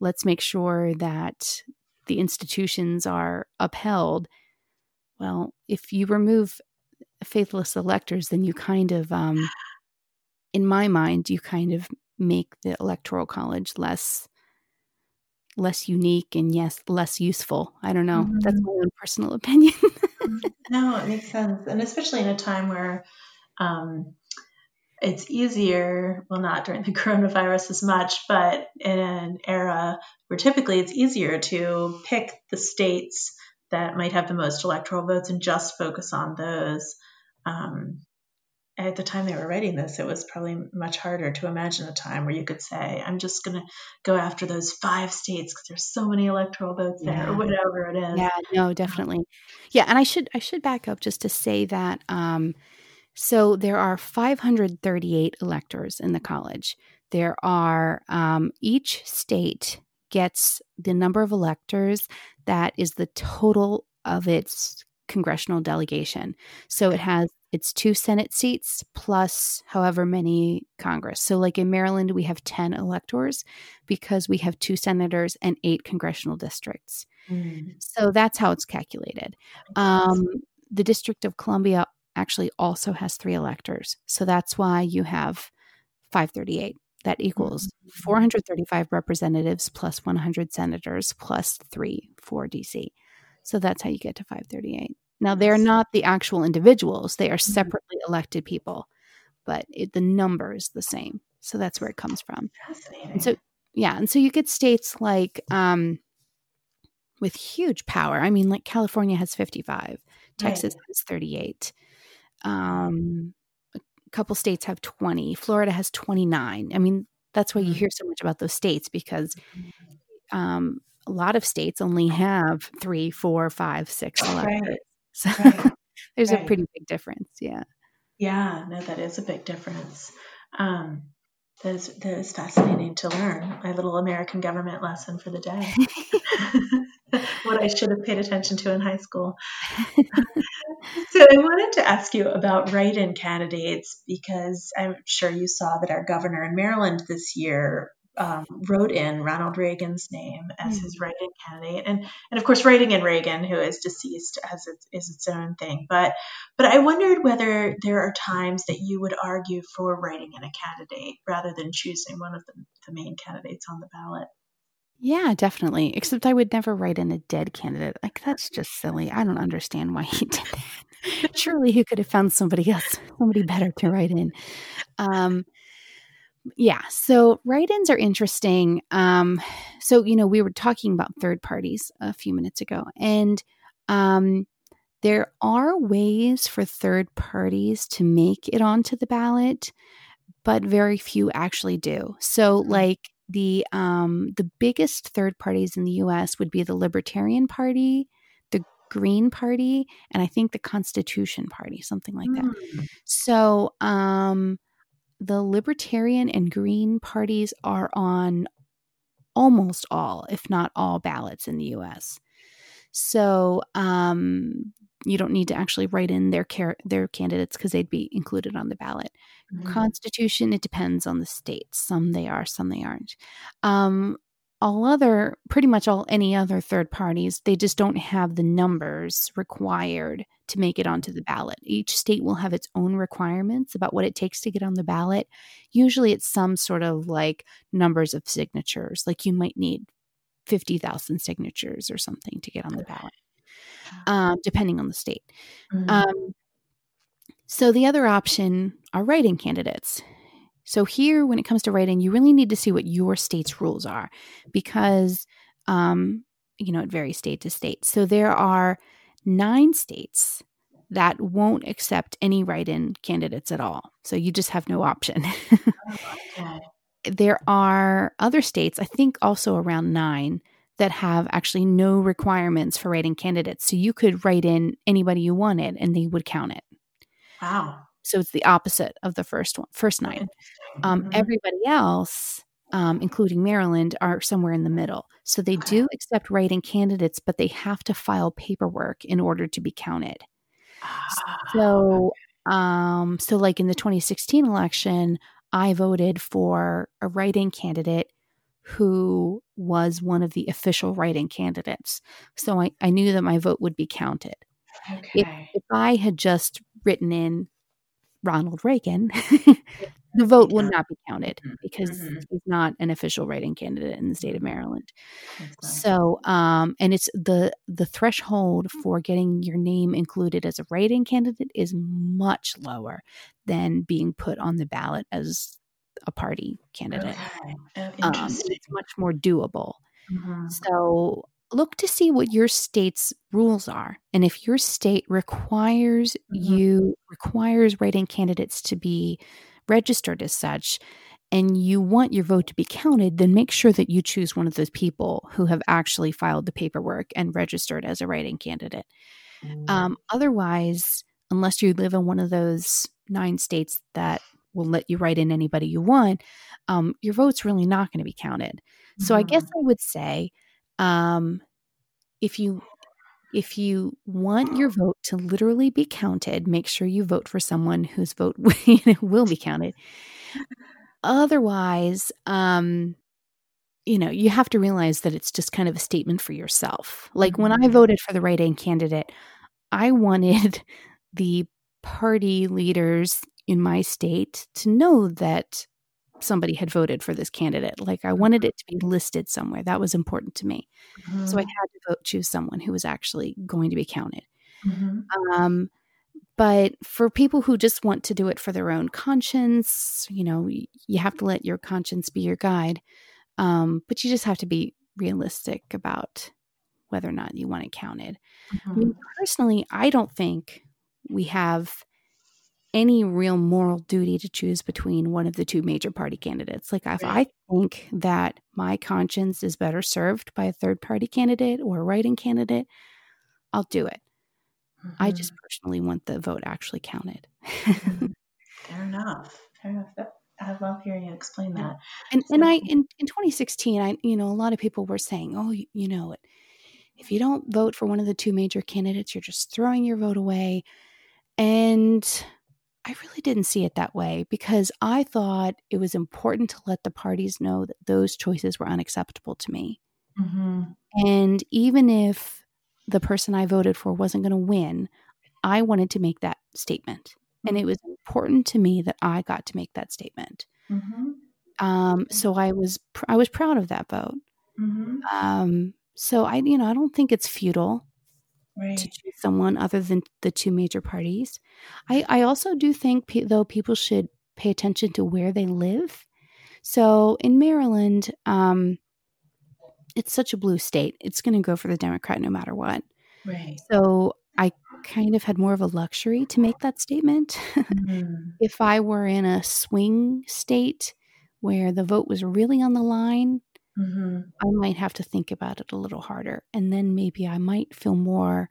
let's make sure that the institutions are upheld well if you remove faithless electors, then you kind of, um, in my mind, you kind of make the electoral college less less unique and yes, less useful. I don't know. That's Mhm. my own personal opinion. No, it makes sense. And especially in a time where um, it's easier, well, not during the coronavirus as much, but in an era where typically it's easier to pick the states that might have the most electoral votes and just focus on those. Um, at the time they were writing this, it was probably much harder to imagine a time where you could say, I'm just going to go after those five states because there's so many electoral votes there, or whatever it is. yeah, no, definitely. Yeah, and I should I should back up just to say that um so there are 538 electors in the college. There are um each state gets the number of electors that is the total of its congressional delegation. So it has its two Senate seats plus however many Congress. So, like in Maryland, we have 10 electors because we have two senators and eight congressional districts. Mm, So that's how it's calculated. Um, the District of Columbia actually also has three electors. So that's why you have 538. That equals Mhm. 435 representatives plus 100 senators plus three for DC. So that's how you get to 538. Now, they're not the actual individuals, they are Mhm. separately elected people, but it, the number is the same. So that's where it comes from. Fascinating. And so, yeah. And so you get states like, um, with huge power. I mean, like California has 55, Texas has 38. Um, a couple states have 20, Florida has 29. I mean, that's why you Mhm. hear so much about those states because um, a lot of states only have three, four, five, six electors. Right. So Right. there's a pretty big difference. Yeah. Yeah, no, that is a big difference. Um, that is, that is fascinating to learn. My little American government lesson for the day. what I should have paid attention to in high school. So I wanted to ask you about write-in candidates because I'm sure you saw that our governor in Maryland this year um, wrote in Ronald Reagan's name as his write-in candidate, and and of course writing in Reagan, who is deceased, as its, is its own thing. But but I wondered whether there are times that you would argue for writing in a candidate rather than choosing one of the, the main candidates on the ballot. Yeah, definitely. Except I would never write in a dead candidate. Like that's just silly. I don't understand why he did that. Surely he could have found somebody else, somebody better to write in. Um, yeah. So write-ins are interesting. Um, so you know, we were talking about third parties a few minutes ago, and um, there are ways for third parties to make it onto the ballot, but very few actually do. So, Mm-hmm. like the um, the biggest third parties in the U.S. would be the Libertarian Party, the Green Party, and I think the Constitution Party, something like that. Mm. So, um, the Libertarian and Green parties are on almost all, if not all, ballots in the U.S. So, um, you don't need to actually write in their car- their candidates because they'd be included on the ballot. Mhm. Constitution, it depends on the states. Some they are, some they aren't. Um, all other, pretty much all any other third parties, they just don't have the numbers required to make it onto the ballot. Each state will have its own requirements about what it takes to get on the ballot. Usually it's some sort of like numbers of signatures, like you might need 50,000 signatures or something to get on the ballot, um, depending on the state. Mhm. Um, so the other option are write-in candidates. So here, when it comes to writing, you really need to see what your state's rules are because, um, you know, it varies state to state. So there are nine states that won't accept any write-in candidates at all. So you just have no option. okay. there are other states, I think also around nine, that have actually no requirements for write-in candidates. So you could write in anybody you wanted and they would count it. Wow. So it's the opposite of the first one, first nine. Um, Mhm. Everybody else, um, including Maryland, are somewhere in the middle. So they do accept write-in candidates, but they have to file paperwork in order to be counted. Ah, So, um, so like in the 2016 election, I voted for a write-in candidate who was one of the official write-in candidates. So I, I knew that my vote would be counted. okay. If I had just written in Ronald Reagan, the vote would not be counted Mhm. because Mhm. he's not an official write-in candidate in the state of Maryland. Sense. So, um, and it's the the threshold for getting your name included as a write-in candidate is much lower than being put on the ballot as a party candidate. Okay. Oh, Um, it's much more doable. Mhm. So, look to see what your state's rules are, and if your state requires Mhm. you requires write-in candidates to be registered as such, and you want your vote to be counted, then make sure that you choose one of those people who have actually filed the paperwork and registered as a write-in candidate. Mm. Um, otherwise, unless you live in one of those nine states that will let you write in anybody you want, um, your vote's really not going to be counted. So I guess Mhm. I would say, um, if you if you want your vote to literally be counted, make sure you vote for someone whose vote will be counted. Otherwise, um, you know, you have to realize that it's just kind of a statement for yourself. Like when I Mhm. voted for the write-in candidate, I wanted the party leaders in my state to know that somebody had voted for this candidate. Like I wanted it to be listed somewhere. That was important to me. So I Mhm. had to vote choose someone who was actually going to be counted. Mhm. Um, but for people who just want to do it for their own conscience, you know, you have to let your conscience be your guide. Um, but you just have to be realistic about whether or not you want it counted. I mean, Mhm. personally, I don't think we have any real moral duty to choose between one of the two major party candidates. Like, if I think that my conscience is better served by a third party candidate or a write-in candidate, I'll do it. I just Mhm. personally want the vote actually counted. Mhm. Fair enough. Fair enough. I love hearing you explain that. and and I in, in 2016, I you know a lot of people were saying, oh, you, you know, if you don't vote for one of the two major candidates, you're just throwing your vote away. And I really didn't see it that way because I thought it was important to let the parties know that those choices were unacceptable to me. Mhm. And even if the person I voted for wasn't going to win, I wanted to make that statement. And it was important to me that I got to make that statement. Mhm. Um, so I was pr- I was proud of that vote. Mhm. Um, so I you know I don't think it's futile Right. to choose someone other than the two major parties. I I also do think pe- though people should pay attention to where they live. So in Maryland, um, it's such a blue state. It's going to go for the Democrat no matter what. Right. So I kind of had more of a luxury to make that statement. Mm-hmm. if I were in a swing state where the vote was really on the line, mm-hmm. I might have to think about it a little harder. And then maybe I might feel more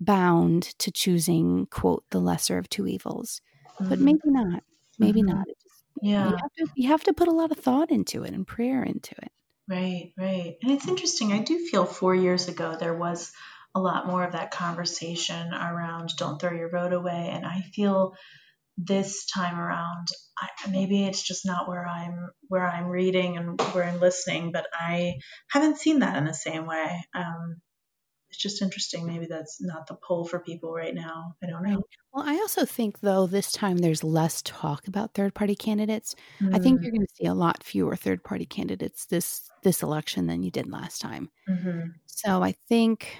bound to choosing, quote, the lesser of two evils. Mm-hmm. But maybe not. Maybe mm-hmm. not. Just, yeah. You have, to, you have to put a lot of thought into it and prayer into it. Right, right. And it's interesting. I do feel four years ago there was a lot more of that conversation around don't throw your vote away. And I feel this time around, I, maybe it's just not where I'm where I'm reading and where I'm listening, but I haven't seen that in the same way. Um, it's just interesting. Maybe that's not the pull for people right now. I don't know. Well, I also think though this time there's less talk about third party candidates. Mm. I think mm. you're going to see a lot fewer third party candidates this this election than you did last time. Mm-hmm. So I think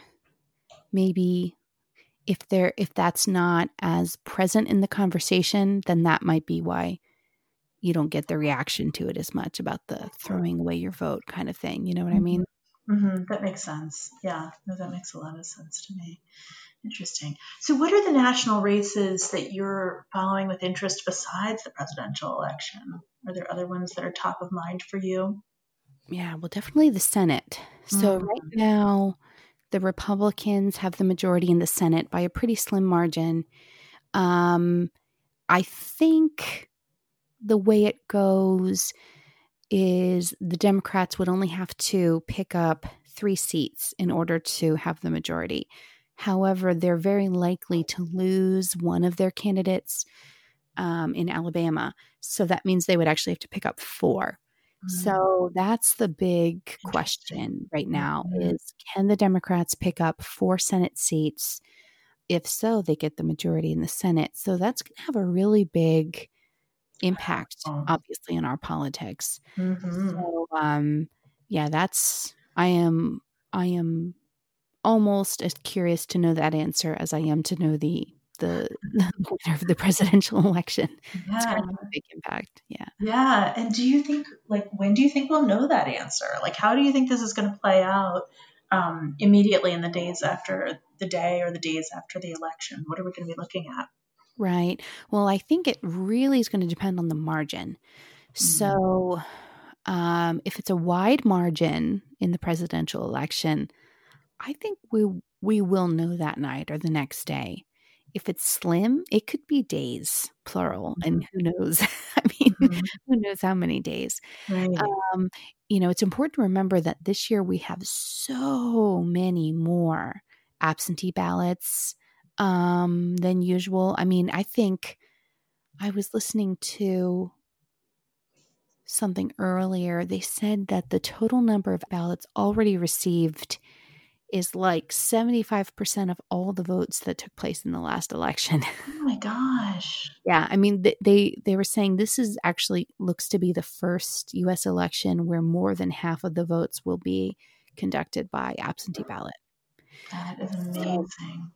maybe if there if that's not as present in the conversation, then that might be why you don't get the reaction to it as much about the throwing away your vote kind of thing. You know what mm-hmm. I mean? Mm-hmm. That makes sense. Yeah, no, that makes a lot of sense to me. Interesting. So, what are the national races that you're following with interest besides the presidential election? Are there other ones that are top of mind for you? Yeah, well, definitely the Senate. So, mm-hmm. right now, the Republicans have the majority in the Senate by a pretty slim margin. Um, I think the way it goes is the Democrats would only have to pick up three seats in order to have the majority. However, they're very likely to lose one of their candidates um, in Alabama. So that means they would actually have to pick up 4 mm-hmm. So that's the big question right now mm-hmm. is can the Democrats pick up four Senate seats? If so, they get the majority in the Senate. So that's going to have a really big impact, obviously, in our politics. Mm-hmm. So, um, yeah, that's I am I am almost as curious to know that answer as I am to know the the, the winner of the presidential election. Yeah. It's kind of a big impact. Yeah. Yeah. And do you think like when do you think we'll know that answer? Like how do you think this is going to play out um, immediately in the days after the day or the days after the election? What are we going to be looking at? Right. Well, I think it really is going to depend on the margin. Mm-hmm. So, um, if it's a wide margin in the presidential election, I think we we will know that night or the next day. If it's slim, it could be days, plural, and mm-hmm. who knows? I mean, mm-hmm. who knows how many days? Right. Um, you know, it's important to remember that this year we have so many more absentee ballots um, than usual. I mean, I think I was listening to something earlier. They said that the total number of ballots already received is like 75% of all the votes that took place in the last election. Oh my gosh. yeah, I mean they, they they were saying this is actually looks to be the first US election where more than half of the votes will be conducted by absentee ballot. That is amazing. So,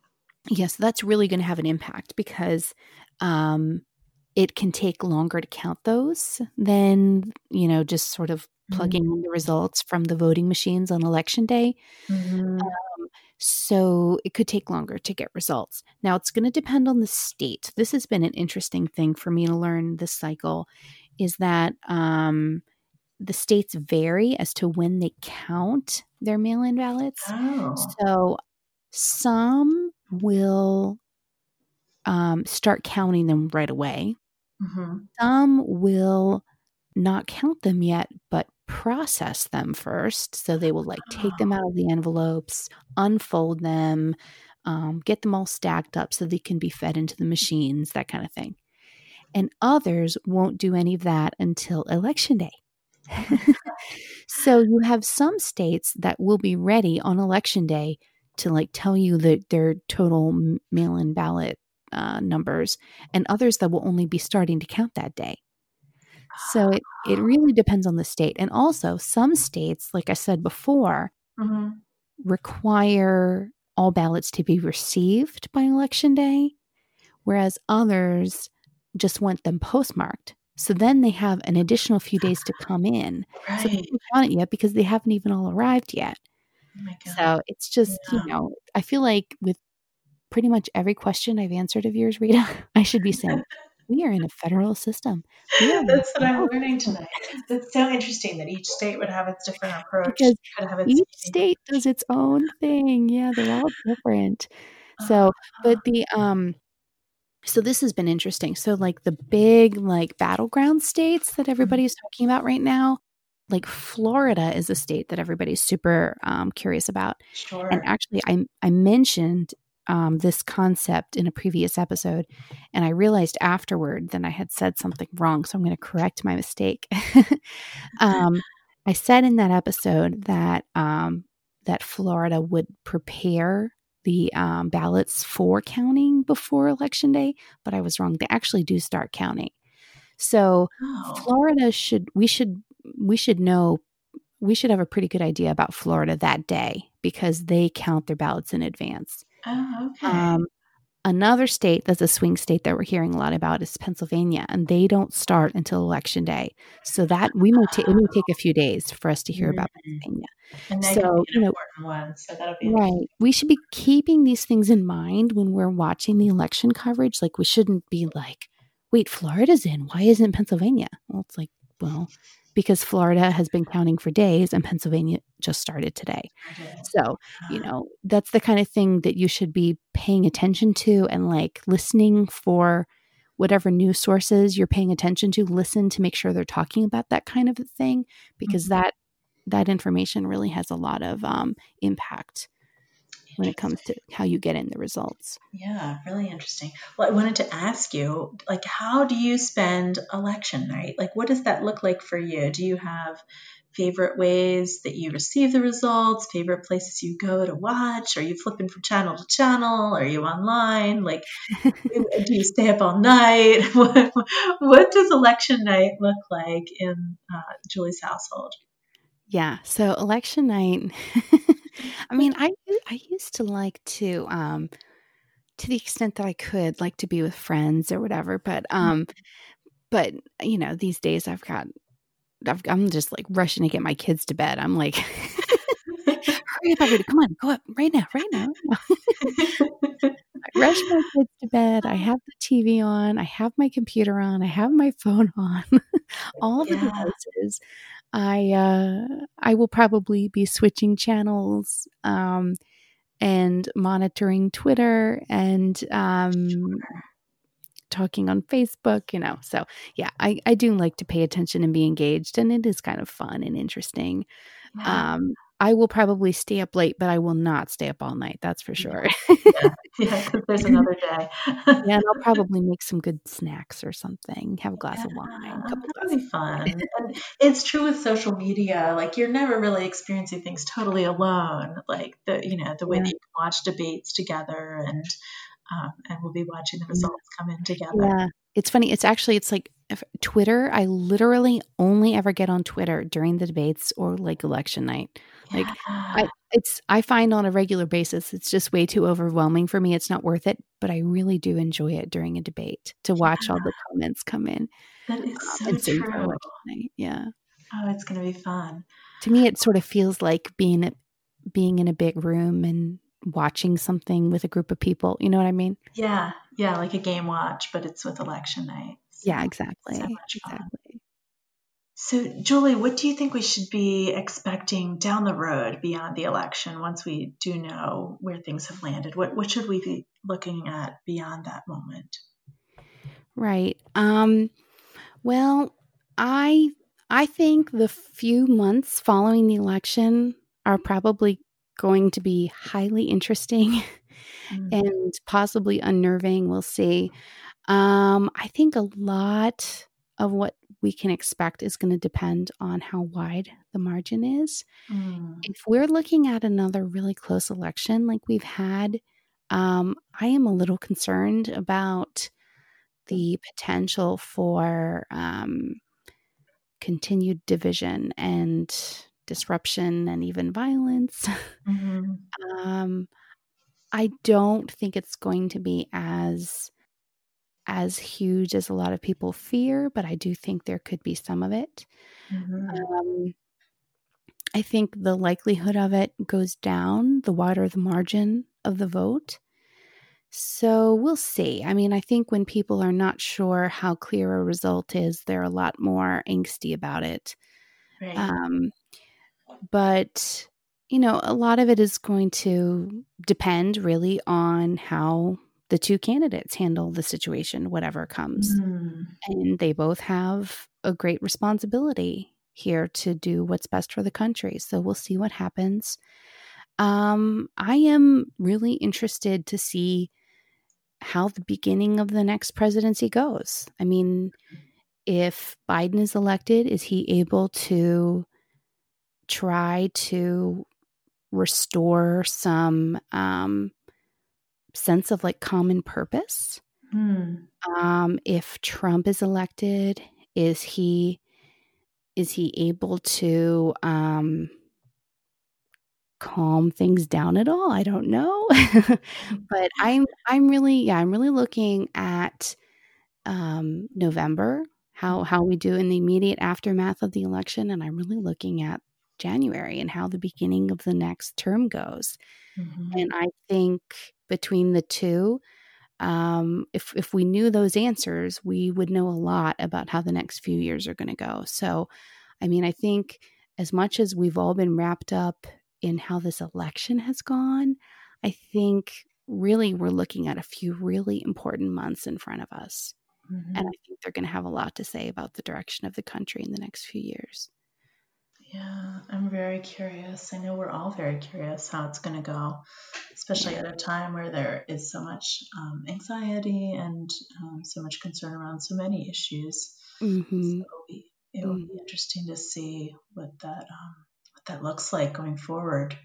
yes, that's really going to have an impact because um, it can take longer to count those than, you know, just sort of plugging mm-hmm. in the results from the voting machines on election day. Mm-hmm. Um, so it could take longer to get results. Now, it's going to depend on the state. This has been an interesting thing for me to learn this cycle is that um, the states vary as to when they count their mail in ballots. Oh. So some will um, start counting them right away. Mm-hmm. Some will not count them yet, but process them first. So they will like take them out of the envelopes, unfold them, um, get them all stacked up so they can be fed into the machines, that kind of thing. And others won't do any of that until election day. so you have some states that will be ready on election day to like tell you that their total mail-in ballot uh, numbers, and others that will only be starting to count that day. So it, it really depends on the state. And also, some states, like I said before, mm-hmm. require all ballots to be received by election day, whereas others just want them postmarked. So then they have an additional few days to come in. Right. So they haven't done it yet because they haven't even all arrived yet. Oh so it's just, yeah. you know, I feel like with pretty much every question I've answered of yours, Rita, I should be saying, we are in a federal system. Yeah, that's what I'm learning tonight. It's so interesting that each state would have its different approach. Because each state does its own thing. Yeah, they're all different. So, but the um so this has been interesting. So like the big like battleground states that everybody's talking about right now, like Florida is a state that everybody's super um, curious about. Sure. And actually, I I mentioned um, this concept in a previous episode, and I realized afterward that I had said something wrong. So I'm going to correct my mistake. um, I said in that episode that um, that Florida would prepare the um, ballots for counting before election day, but I was wrong. They actually do start counting. So oh. Florida should we should we should know we should have a pretty good idea about Florida that day because they count their ballots in advance. Oh, okay. Um, another state that's a swing state that we're hearing a lot about is Pennsylvania, and they don't start until election day. So that we may take it may take a few days for us to hear about Mm. Pennsylvania. And so, you know- one. So that'll be Right. We should be keeping these things in mind when we're watching the election coverage. Like we shouldn't be like, wait, Florida's in. Why isn't Pennsylvania? Well, it's like, well, because Florida has been counting for days and Pennsylvania just started today. So, you know, that's the kind of thing that you should be paying attention to and like listening for whatever news sources you're paying attention to, listen to make sure they're talking about that kind of thing because Mhm. that that information really has a lot of um, impact when it comes to how you get in the results. Yeah, really interesting. Well, I wanted to ask you, like, how do you spend election night? Like, what does that look like for you? Do you have favorite ways that you receive the results, favorite places you go to watch? Are you flipping from channel to channel? Are you online? Like, do you stay up all night? What, what does election night look like in uh, Julie's household? Yeah. So election night. I mean, I I used to like to um to the extent that I could like to be with friends or whatever, but um but you know, these days I've got I've, I'm just like rushing to get my kids to bed. I'm like hurry up everybody, come on, go up right now, right now. Right now. I rush my kids to bed. I have the TV on. I have my computer on. I have my phone on. All the Yeah. devices. I uh, I will probably be switching channels um, and monitoring Twitter and um, talking on Facebook. You know, so yeah, I I do like to pay attention and be engaged, and it is kind of fun and interesting. Yeah. Um, I will probably stay up late, but I will not stay up all night. That's for sure. Yeah, there's another day. yeah, and I'll probably make some good snacks or something. Have a glass of wine, Yeah, that'll be fun. And it's true with social media. Like you're never really experiencing things totally alone. Like the you know the way Yeah. that you can watch debates together, and um, and we'll be watching the results come in together. Yeah, it's funny. It's actually it's like Twitter. I literally only ever get on Twitter during the debates or like election night. Like, I it's I find on a regular basis it's just way too overwhelming for me. It's not worth it. But I really do enjoy it during a debate to watch all the comments come in. that is um, so and true. Yeah. Oh, it's gonna be fun. to me it sort of feels like being being in a big room and watching something with a group of people you know what i mean Yeah, yeah, like a game watch, but it's with election night. So, yeah exactly so exactly So, Julie, what do you think we should be expecting down the road beyond the election once we do know where things have landed? What what should we be looking at beyond that moment? right um well i i think the few months following the election are probably going to be highly interesting Mm. and possibly unnerving we'll see um i think a lot of what we can expect is going to depend on how wide the margin is Mm. if we're looking at another really close election like we've had, um, I am a little concerned about the potential for um, continued division and disruption and even violence. Mhm. um, I don't think it's going to be as as huge as a lot of people fear, but I do think there could be some of it. Mhm. Um, I think the likelihood of it goes down the wider the margin of the vote. So we'll see. I mean, I think when people are not sure how clear a result is, they're a lot more angsty about it. Right. Um, but, you know, a lot of it is going to depend really on how the two candidates handle the situation, whatever comes. Mm. And they both have a great responsibility here to do what's best for the country. So we'll see what happens. Um, I am really interested to see how the beginning of the next presidency goes. I mean, if Biden is elected, is he able to try to restore some um, sense of like common purpose? Mm. Um, if Trump is elected, is he is he able to um, calm things down at all. I don't know. but I'm I'm really yeah, I'm really looking at um November, how how we do in the immediate aftermath of the election and I'm really looking at January and how the beginning of the next term goes. Mm-hmm. And I think between the two um, if if we knew those answers, we would know a lot about how the next few years are going to go. So, I mean, I think as much as we've all been wrapped up in how this election has gone, I think really we're looking at a few really important months in front of us. Mm-hmm. And I think they're going to have a lot to say about the direction of the country in the next few years. Yeah, I'm very curious. I know we're all very curious how it's going to go, especially at a time where there is so much um, anxiety and um, so much concern around so many issues. Mm-hmm. So it will be interesting to see what that um, what that looks like going forward.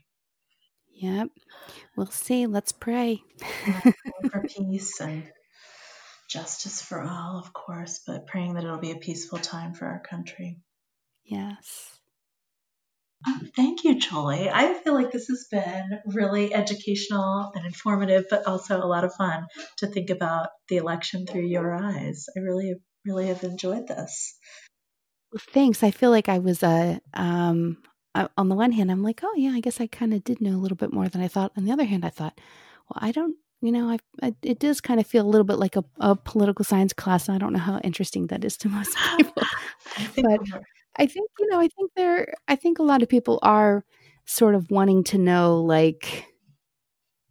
Yep, we'll see. Let's pray for peace and justice for all, of course, but praying that it'll be a peaceful time for our country. Yes. Oh, thank you, Julie. I feel like this has been really educational and informative, but also a lot of fun to think about the election through your eyes. I really, really have enjoyed this. Well, thanks. I feel like I was uh, um, uh, on the one hand, I'm like, oh yeah, I guess I kind of did know a little bit more than I thought. On the other hand, I thought, well, I don't, you know, I, I it does kind of feel a little bit like a, a, political science class. And I don't know how interesting that is to most people, I but I think you know, I think there, I think a lot of people are sort of wanting to know, like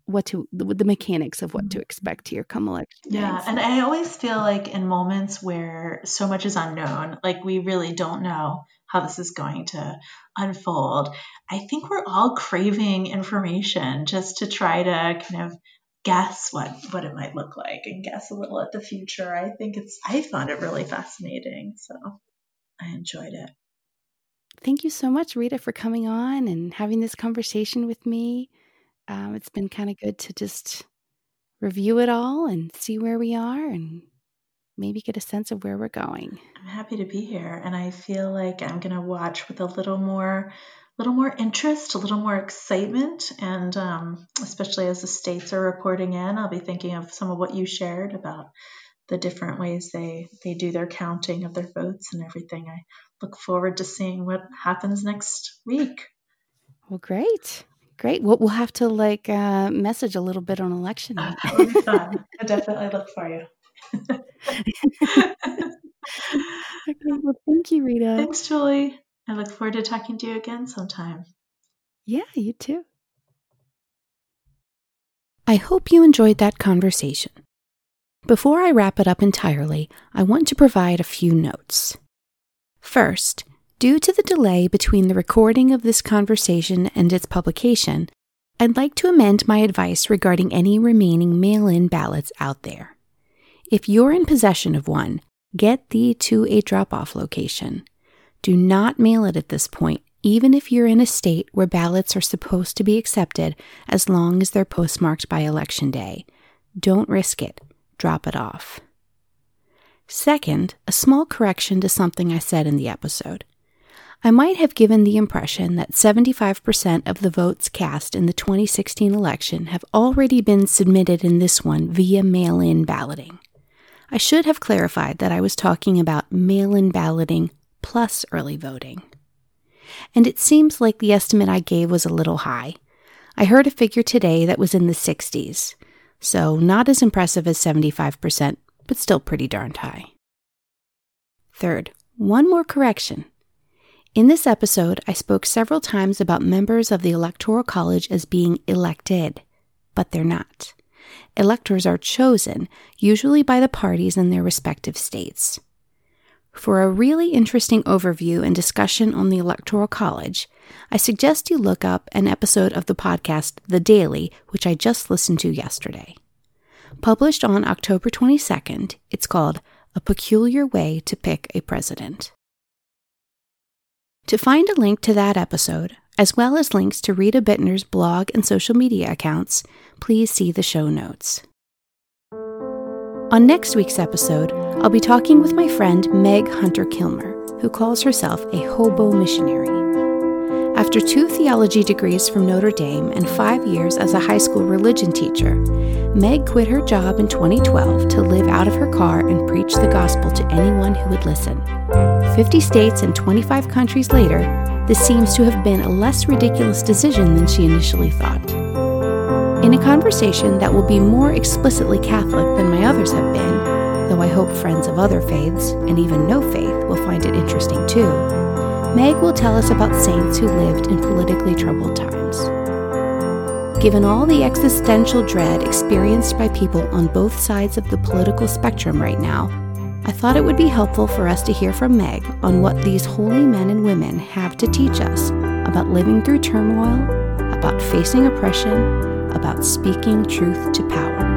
what to the, the, mechanics of what to mm-hmm. expect here come election yeah and i always feel like in moments where so much is unknown like we really don't know how this is going to unfold i think we're all craving information just to try to kind of guess what what it might look like and guess a little at the future. I think it's i found it really fascinating so i enjoyed it thank you so much rita for coming on and having this conversation with me um, it's been kind of good to just review it all and see where we are and maybe get a sense of where we're going. I'm happy to be here and I feel like I'm going to watch with a little more little more interest, a little more excitement and um, especially as the states are reporting in, I'll be thinking of some of what you shared about the different ways they they do their counting of their votes and everything. I look forward to seeing what happens next week. Well, great. Great. Well, we'll have to like uh, message a little bit on election night. fun. I definitely look for you. okay. Well, thank you, Rita. Thanks, Julie. I look forward to talking to you again sometime. Yeah, you too. I hope you enjoyed that conversation. Before I wrap it up entirely, I want to provide a few notes. First, Due to the delay between the recording of this conversation and its publication, I'd like to amend my advice regarding any remaining mail in ballots out there. If you're in possession of one, get thee to a drop off location. Do not mail it at this point, even if you're in a state where ballots are supposed to be accepted as long as they're postmarked by Election Day. Don't risk it. Drop it off. Second, a small correction to something I said in the episode. I might have given the impression that 75% of the votes cast in the 2016 election have already been submitted in this one via mail in balloting. I should have clarified that I was talking about mail in balloting plus early voting. And it seems like the estimate I gave was a little high. I heard a figure today that was in the 60s. So not as impressive as 75%, but still pretty darned high. Third, one more correction. In this episode, I spoke several times about members of the Electoral College as being elected, but they're not. Electors are chosen, usually by the parties in their respective states. For a really interesting overview and discussion on the Electoral College, I suggest you look up an episode of the podcast The Daily, which I just listened to yesterday. Published on October 22nd, it's called A Peculiar Way to Pick a President. To find a link to that episode, as well as links to Rita Buettner's blog and social media accounts, please see the show notes. On next week's episode, I'll be talking with my friend Meg Hunter Kilmer, who calls herself a hobo missionary. After two theology degrees from Notre Dame and five years as a high school religion teacher, Meg quit her job in 2012 to live out of her car and preach the gospel to anyone who would listen. 50 states and 25 countries later, this seems to have been a less ridiculous decision than she initially thought. In a conversation that will be more explicitly Catholic than my others have been, though I hope friends of other faiths, and even no faith, will find it interesting too, Meg will tell us about saints who lived in politically troubled times. Given all the existential dread experienced by people on both sides of the political spectrum right now, I thought it would be helpful for us to hear from Meg on what these holy men and women have to teach us about living through turmoil, about facing oppression, about speaking truth to power.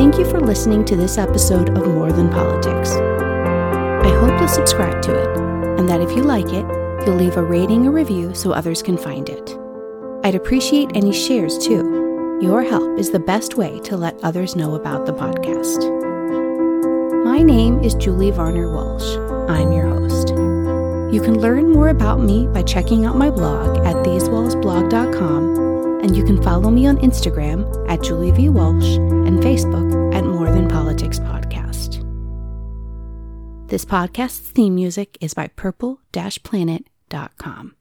Thank you for listening to this episode of More Than Politics. I hope you'll subscribe to it, and that if you like it, you'll leave a rating or review so others can find it. I'd appreciate any shares too. Your help is the best way to let others know about the podcast. My name is Julie Varner Walsh. I'm your host. You can learn more about me by checking out my blog at thesewallsblog.com, and you can follow me on Instagram at Julie V. Walsh and Facebook at More Than Politics Podcast. This podcast's theme music is by purple-planet.com.